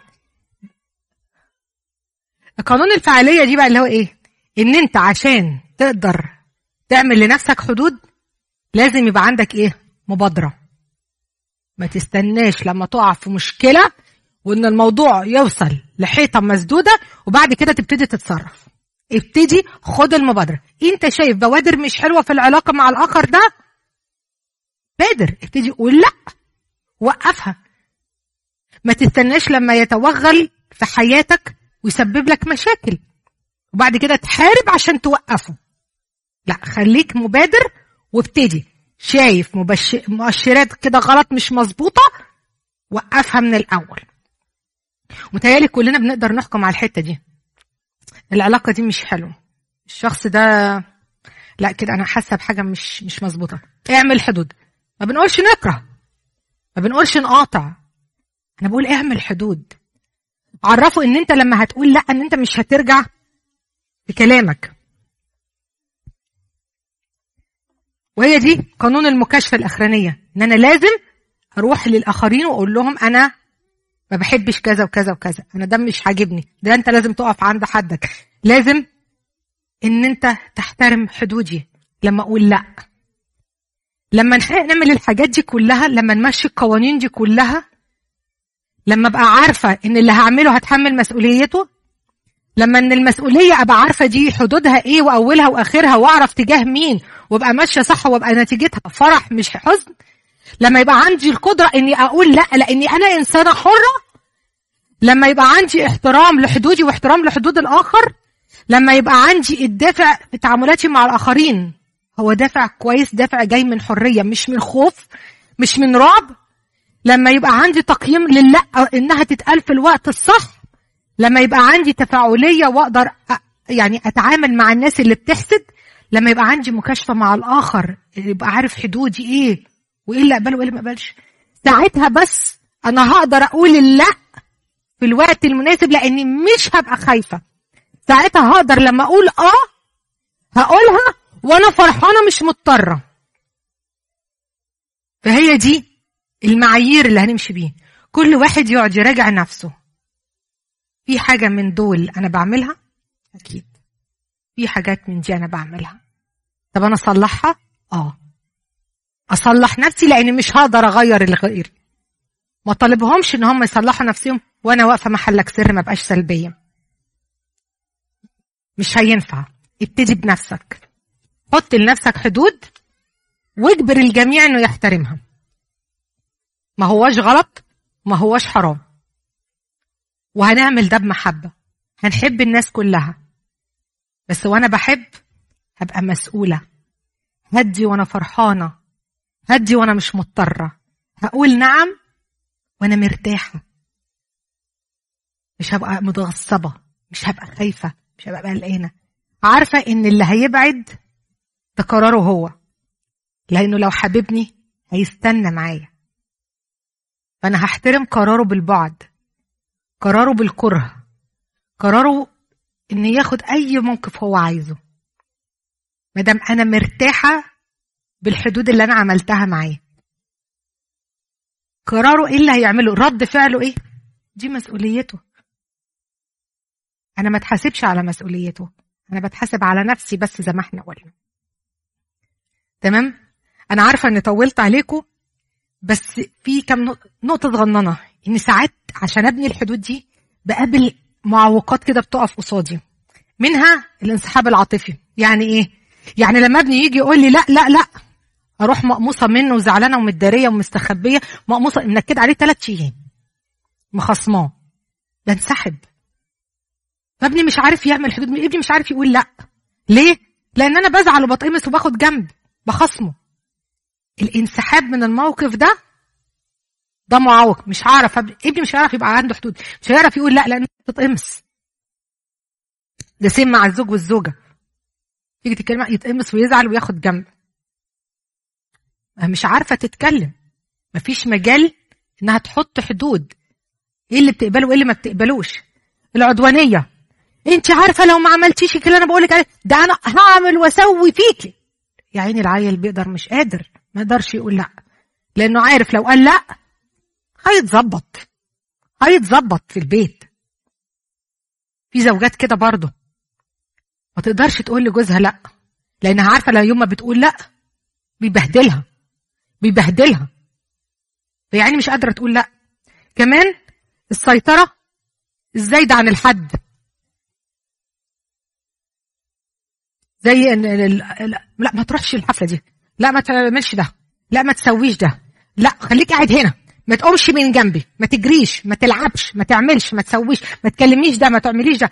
قانون الفعالية دي بقى اللي هو إيه؟ إن أنت عشان تقدر تعمل لنفسك حدود لازم يبقى عندك إيه؟ مبادرة. ما تستناش لما تقع في مشكلة وإن الموضوع يوصل لحيطة مسدودة وبعد كده تبتدي تتصرف. ابتدي خد المبادرة. أنت شايف بوادر مش حلوة في العلاقة مع الآخر ده؟ بادر. ابتدي قول لأ. وقفها. ما تستناش لما يتوغل في حياتك ويسبب لك مشاكل. وبعد كده تحارب عشان توقفه. لا خليك مبادر وابتدي. شايف. مؤشرات كده غلط مش مظبوطة؟ وقفها من الأول. متهيألي كلنا بنقدر نحكم على الحتة دي. العلاقة دي مش حلوة. الشخص ده لا كده أنا حاسة بحاجة مش مش مظبوطة. اعمل حدود. ما بنقولش نكره. ما بنقولش نقاطع. أنا بقول اعمل حدود. عرفوا إن أنت لما هتقول لأ إن أنت مش هترجع بكلامك. وهي دي قانون المكاشفة الأخرانية إن أنا لازم أروح للآخرين وأقول لهم أنا ما بحبش كذا وكذا وكذا أنا ده مش عاجبني ده أنت لازم تقف عند حدك. لازم إن أنت تحترم حدودي لما أقول لأ. لما نعمل الحاجات دي كلها لما نمشي القوانين دي كلها لما ابقى عارفة إن اللي هعمله هتحمل مسؤوليته لما إن المسؤولية أبقى عارفة دي حدودها إيه وأولها وآخرها وأعرف تجاه مين وأبقى ماشية صح وأبقى نتيجتها فرح مش حزن لما يبقى عندي القدرة إني أقول لأ لأني أنا إنسانة حرة لما يبقى عندي احترام لحدودي واحترام لحدود الآخر لما يبقى عندي الدافع في تعاملاتي مع الآخرين هو دافع كويس دافع جاي من حرية مش من خوف مش من رعب لما يبقى عندي تقييم للأ إنها تتقال في الوقت الصح لما يبقى عندي تفاعلية وأقدر أ- يعني أتعامل مع الناس اللي بتحسد لما يبقى عندي مكاشفة مع الآخر يبقى عارف حدودي إيه وإيه اللي أقبله وإيه اللي ما أقبلش. ساعتها بس أنا هقدر أقول اللأ في الوقت المناسب لأني مش هبقى خايفة. ساعتها هقدر لما أقول آه هقولها وأنا فرحانة مش مضطرة. فهي دي المعايير اللي هنمشي بيه. كل واحد يقعد يراجع نفسه. في حاجة من دول أنا بعملها؟ أكيد. في حاجات من دي أنا بعملها. طب أنا أصلحها؟ آه. أصلح نفسي لأني مش هقدر أغير اللي غيري ما طالبهمش إن هم يصلحوا نفسهم وأنا واقفة محلك سر ما بقاش سلبية. مش هينفع. ابتدي بنفسك. حط لنفسك حدود واجبر الجميع إنه يحترمها. ما هواش غلط ما هواش حرام. وهنعمل ده بمحبة. هنحب الناس كلها. بس وأنا بحب هبقى مسؤولة. هدي وأنا فرحانة. هدي وأنا مش مضطرة. هقول نعم وأنا مرتاحة. مش هبقى متغصبة مش هبقى خايفة مش هبقى قلقانة. عارفة إن اللي هيبعد ده قراره هو. لأنه لو حبيبني هيستنى معايا. فأنا هحترم قراره بالبعد قراره بالكره قراره ان ياخد أي موقف هو عايزه. مادام أنا مرتاحة بالحدود اللي أنا عملتها معاه. قراره إيه اللي هيعمله؟ رد فعله إيه؟ دي مسؤوليته. أنا ما اتحاسبش على مسؤوليته أنا بتحاسب على نفسي بس زي ما إحنا قلنا. تمام؟ أنا عارفة إني طولت عليكم بس في كم نق- نقطة صغننة إن ساعات عشان أبني الحدود دي بقابل معوقات كده بتقف قصادي. منها الانسحاب العاطفي. يعني إيه؟ يعني لما ابني يجي يقول لي لا لا لا أروح مقموصة منه وزعلانة ومتداريه ومستخبية مقموصة منكد عليه ثلاث أيام مخصماه. بنسحب فابني مش عارف يعمل حدود. ابني مش عارف يقول لا. ليه؟ لأن أنا بزعل وبتقمص وباخد جنب. بخصمه. الانسحاب من الموقف ده ده معوق. مش هعرف ابني مش هيعرف يبقى عنده حدود. مش هيعرف يقول لا لأنه تتقمص. ده سيم مع الزوج والزوجة. تيجي تتكلم يتقمص ويزعل وياخد جنب. مش عارفة تتكلم. مفيش مجال إنها تحط حدود. إيه اللي بتقبله وإيه اللي ما بتقبلوش؟ العدوانية. أنت عارفة لو ما عملتيش اللي أنا بقولك عليه ده أنا هعمل وأسوي فيكي. يا عيني العيل بيقدر مش قادر. ما يقدرش يقول لا. لأنه عارف لو قال لا هيتظبط. هيتظبط في البيت. في زوجات كده برضه. ما تقدرش تقول لجوزها لا. لأنها عارفة لو يوم ما بتقول لا بيبهدلها. بيبهدلها. يعني مش قادرة تقول لا. كمان السيطرة الزايدة عن الحد. زي إن لا ما تروحش الحفلة دي. لا ما تعملش ده. لا ما تسويش ده. لا خليك قاعد هنا. ما تقومش من جنبي. ما تجريش. ما تلعبش. ما تعملش. ما تسويش. ما تكلميش ده. ما تعمليش ده.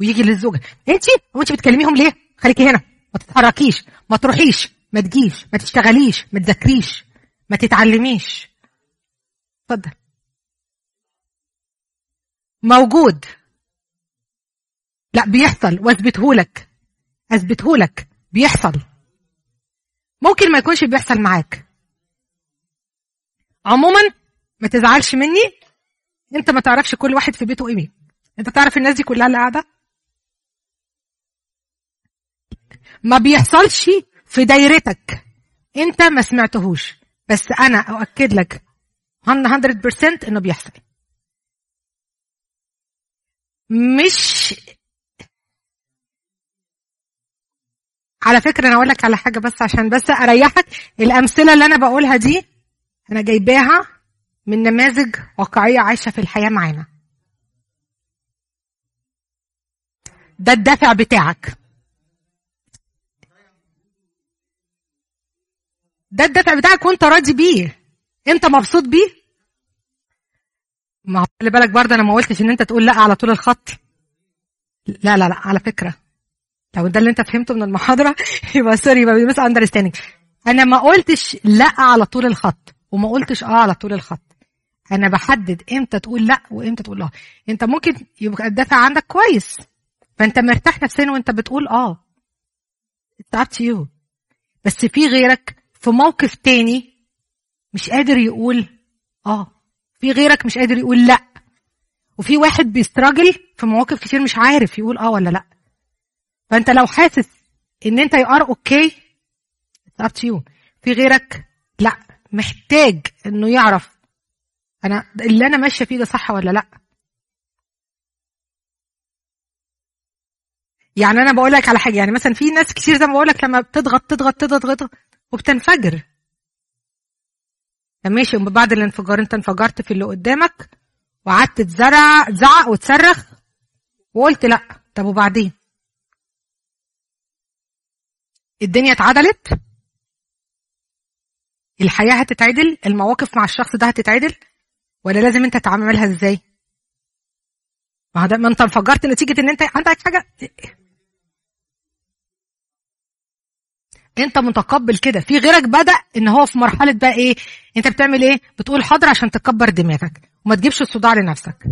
ويجي للزوجة. انت؟ هو انت بتكلميهم ليه؟ خليكي هنا. ما تتحركيش. ما تروحيش. ما تجيش. ما تشتغليش. ما تذاكريش. ما تتعلميش. اتفضل. موجود. لا بيحصل. واثبتهولك اثبتهولك بيحصل. ممكن ما يكونش بيحصل معاك. عموما ما تزعلش مني. انت ما تعرفش كل واحد في بيته إيه. انت تعرف الناس دي كلها اللي قاعدة؟ ما بيحصلش في دايرتك. انت ما سمعتهوش. بس أنا اؤكد لك 100% انه بيحصل. مش على فكرة أنا أقول لك على حاجة بس عشان بس أريحك الأمثلة اللي أنا بقولها دي أنا جايباها من نماذج واقعية عايشة في الحياة معانا. ده الدافع بتاعك. ده الدافع بتاعك وأنت راضي بيه. أنت مبسوط بيه؟ ما خلي بالك برضه أنا ما قلتش إن أنت تقول لأ على طول الخط. لا لا لا على فكرة. لو ده اللي انت فهمته من المحاضرة؟ (laughs) يبقى sorry يبقى misunderstanding أنا ما قلتش لا على طول الخط وما قلتش آه على طول الخط. أنا بحدد إمتى تقول لا وإمتى تقول آه. أنت ممكن يبقى الدافع عندك كويس فأنت مرتاح نفسيا وأنت بتقول آه. To you. بس في غيرك في موقف تاني مش قادر يقول آه. في غيرك مش قادر يقول لا. وفي واحد بيستراجل في مواقف كتير مش عارف يقول آه ولا لا. فانت لو حاسس ان انت you are okay to you. في غيرك لا. محتاج انه يعرف أنا اللي أنا ماشية فيه ده صح ولا لا. يعني أنا بقول لك على حاجة يعني مثلا في ناس كتير زي ما بقول لك لما بتضغط تضغط تضغط تضغط وبتنفجر. ماشي بعد الانفجار انت انفجرت في اللي قدامك وقعدت تزرع تزعق وتصرخ وقلت لا. طب وبعدين؟ الدنيا اتعدلت الحياة هتتعدل المواقف مع الشخص ده هتتعدل ولا لازم انت تعملها إزاي؟ ما ده ما انت انفجرت نتيجة ان انت عندك حاجة. انت متقبل كده في غيرك بدأ ان هو في مرحلة بقى إيه انت بتعمل إيه؟ بتقول حاضر عشان تكبر دماغك وما تجيبش الصداع لنفسك.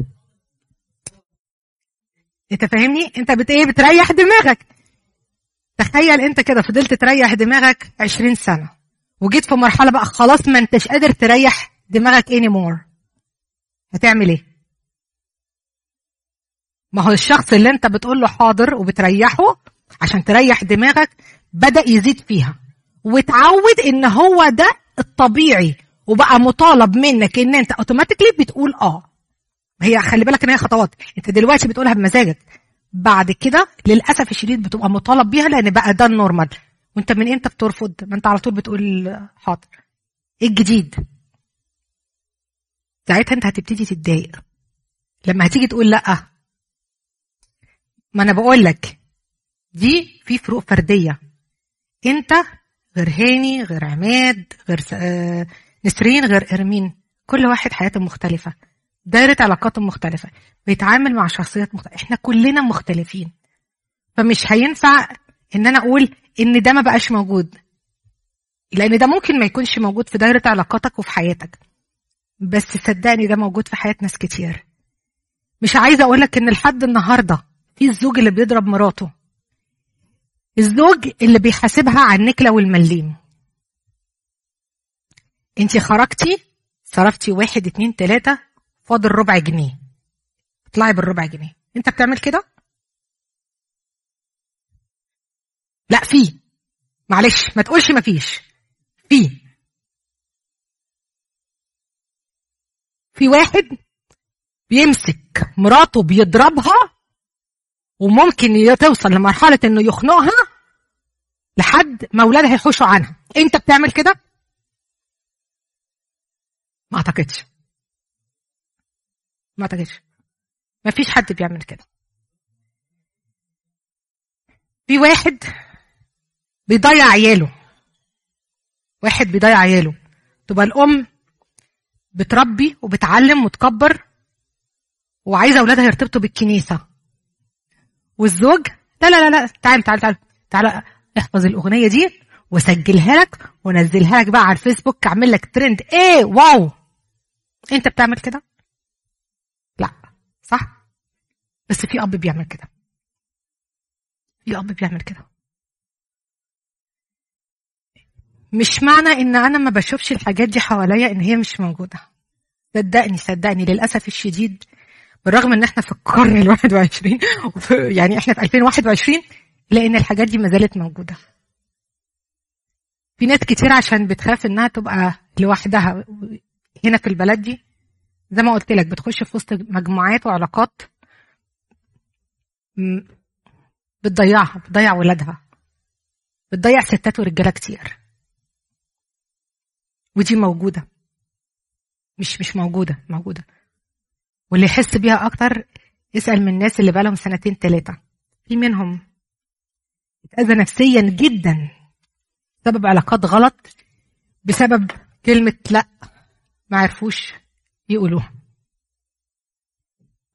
انت فاهمني؟ انت بت إيه بتريح دماغك. تخيل انت كده فضلت تريح دماغك 20 سنة وجيت في مرحلة بقى خلاص ما انتش قادر تريح دماغك any more هتعمل إيه؟ ما هو الشخص اللي انت بتقول له حاضر وبتريحه عشان تريح دماغك بدأ يزيد فيها. وتعود ان هو ده الطبيعي وبقى مطالب منك ان انت automatically بتقول آه. هي خلي بالك ان هي خطوات. انت دلوقتي بتقولها بمزاجك. بعد كده للأسف الشديد بتبقى مطالب بيها لأن بقى ده النورمال. وانت من إمتى بترفض؟ ما انت على طول بتقول حاضر. إيه الجديد؟ ساعتها انت هتبتدي تتضايق. لما هتيجي تقول لأ ما أنا بقول لك دي في فروق فردية. انت غير هاني غير عماد غير نسرين غير إرمين. كل واحد حياته مختلفة. دايره علاقاته مختلفة بيتعامل مع شخصيات مختلفه إحنا كلنا مختلفين. فمش هينفع ان أنا أقول ان ده ما بقاش موجود. لأن ده ممكن ما يكونش موجود في دايرة علاقاتك وفي حياتك. بس صدقني ده موجود في حياة ناس كتير. مش عايزة أقولك إن لحد النهاردة في الزوج اللي بيضرب مراته. الزوج اللي بيحاسبها على النكلة والمليم. انت خرجتي صرفتي واحد اتنين تلاتة فاضل ربع جنيه. اطلعي بالربع جنيه. انت بتعمل كده؟ لا في. معلش ما تقولش ما فيش. في. في واحد بيمسك مراته بيضربها وممكن توصل لمرحلة إنه يخنقها لحد ما أولادها يحوشوا عنها. أنت بتعمل كده؟ ما أعتقدش. ما أعتقدش. ما فيش حد بيعمل كده. في واحد بيضيع عياله. واحد بيضيع عياله. تبقى الأم بتربي وبتعلم وتكبر وعايزة أولادها يرتبطوا بالكنيسة. والزوج لا لا لا لا تعال تعال تعال تعال احفظ الأغنية دي وسجلها لك ونزلها لك بقى على الفيسبوك اعمل لك ترند. إيه wow! أنت بتعمل كده؟ صح؟ بس في أب بيعمل كده. في أب بيعمل كده. مش معنى إن أنا ما بشوفش الحاجات دي حواليا إن هي مش موجودة. صدقني صدقني للأسف الشديد بالرغم إن إحنا في القرن (laughs) ال 21 (laughs) يعني إحنا في 2021 لأن الحاجات دي ما زالت موجودة. في ناس كتير عشان بتخاف إنها تبقى لوحدها هنا في البلد دي زي ما قلت لك بتخش في وسط مجموعات وعلاقات بتضيعها بتضيع ولادها بتضيع ستات ورجالة كتير. ودي موجودة. مش مش موجودة موجودة. واللي يحس بيها أكتر اسال من الناس اللي بقالهم سنتين ثلاثة في منهم اتأذى نفسيا جدا بسبب علاقات غلط بسبب كلمة لا ما عرفوش. يقولوها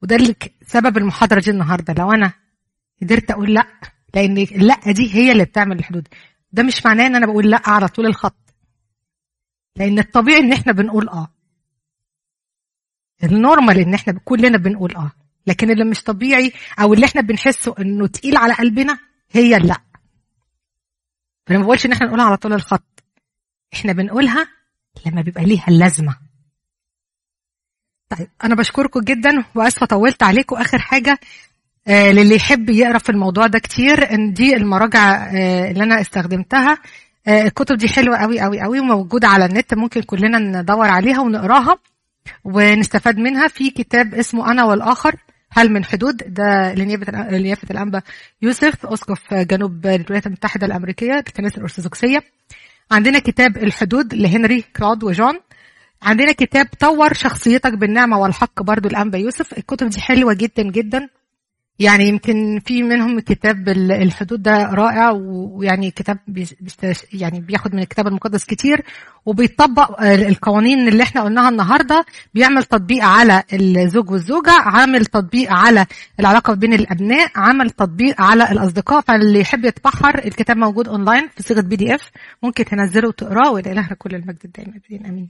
وده اللي سبب المحاضرة دي النهارده. لو أنا قدرت أقول لأ لأن اللأ دي هي اللي بتعمل الحدود. ده مش معناه إن أنا بقول لأ على طول الخط. لأن الطبيعي إن إحنا بنقول آه. النورمال إن إحنا كلنا بنقول آه. لكن اللي مش طبيعي أو اللي إحنا بنحسه إنه تقيل على قلبنا هي اللأ. فأنا ما بقولش إن إحنا نقولها على طول الخط. إحنا بنقولها لما بيبقى ليها اللازمه طيب أنا بشكركم جدا وأسفة طولت عليكم. آخر حاجة آه للي يحب يقرأ في الموضوع ده كتير إن دي المراجع آه اللي أنا استخدمتها. آه الكتب دي حلوة قوي قوي قوي وموجوده على النت ممكن كلنا ندور عليها ونقراها ونستفاد منها. في كتاب اسمه أنا والآخر هل من حدود؟ ده لنيافة الأنبا يوسف أسقف جنوب الولايات المتحدة الأمريكية الكنيسه الارثوذكسيه عندنا كتاب الحدود لهنري كلود وجون. عندنا كتاب طور شخصيتك بالنعمة والحق برضو الانبا يوسف. الكتب دي حلوة جدا جدا. يعني يمكن في منهم كتاب الحدود ده رائع ويعني كتاب يعني بياخد من الكتاب المقدس كتير وبيطبق القوانين اللي إحنا قلناها النهارده. بيعمل تطبيق على الزوج والزوجة عامل تطبيق على العلاقة بين الأبناء عمل تطبيق على الأصدقاء. فاللي يحب يتبحر الكتاب موجود أونلاين في صيغة PDF. ممكن تنزله وتقراه والى كل المجد الدائم. آمين.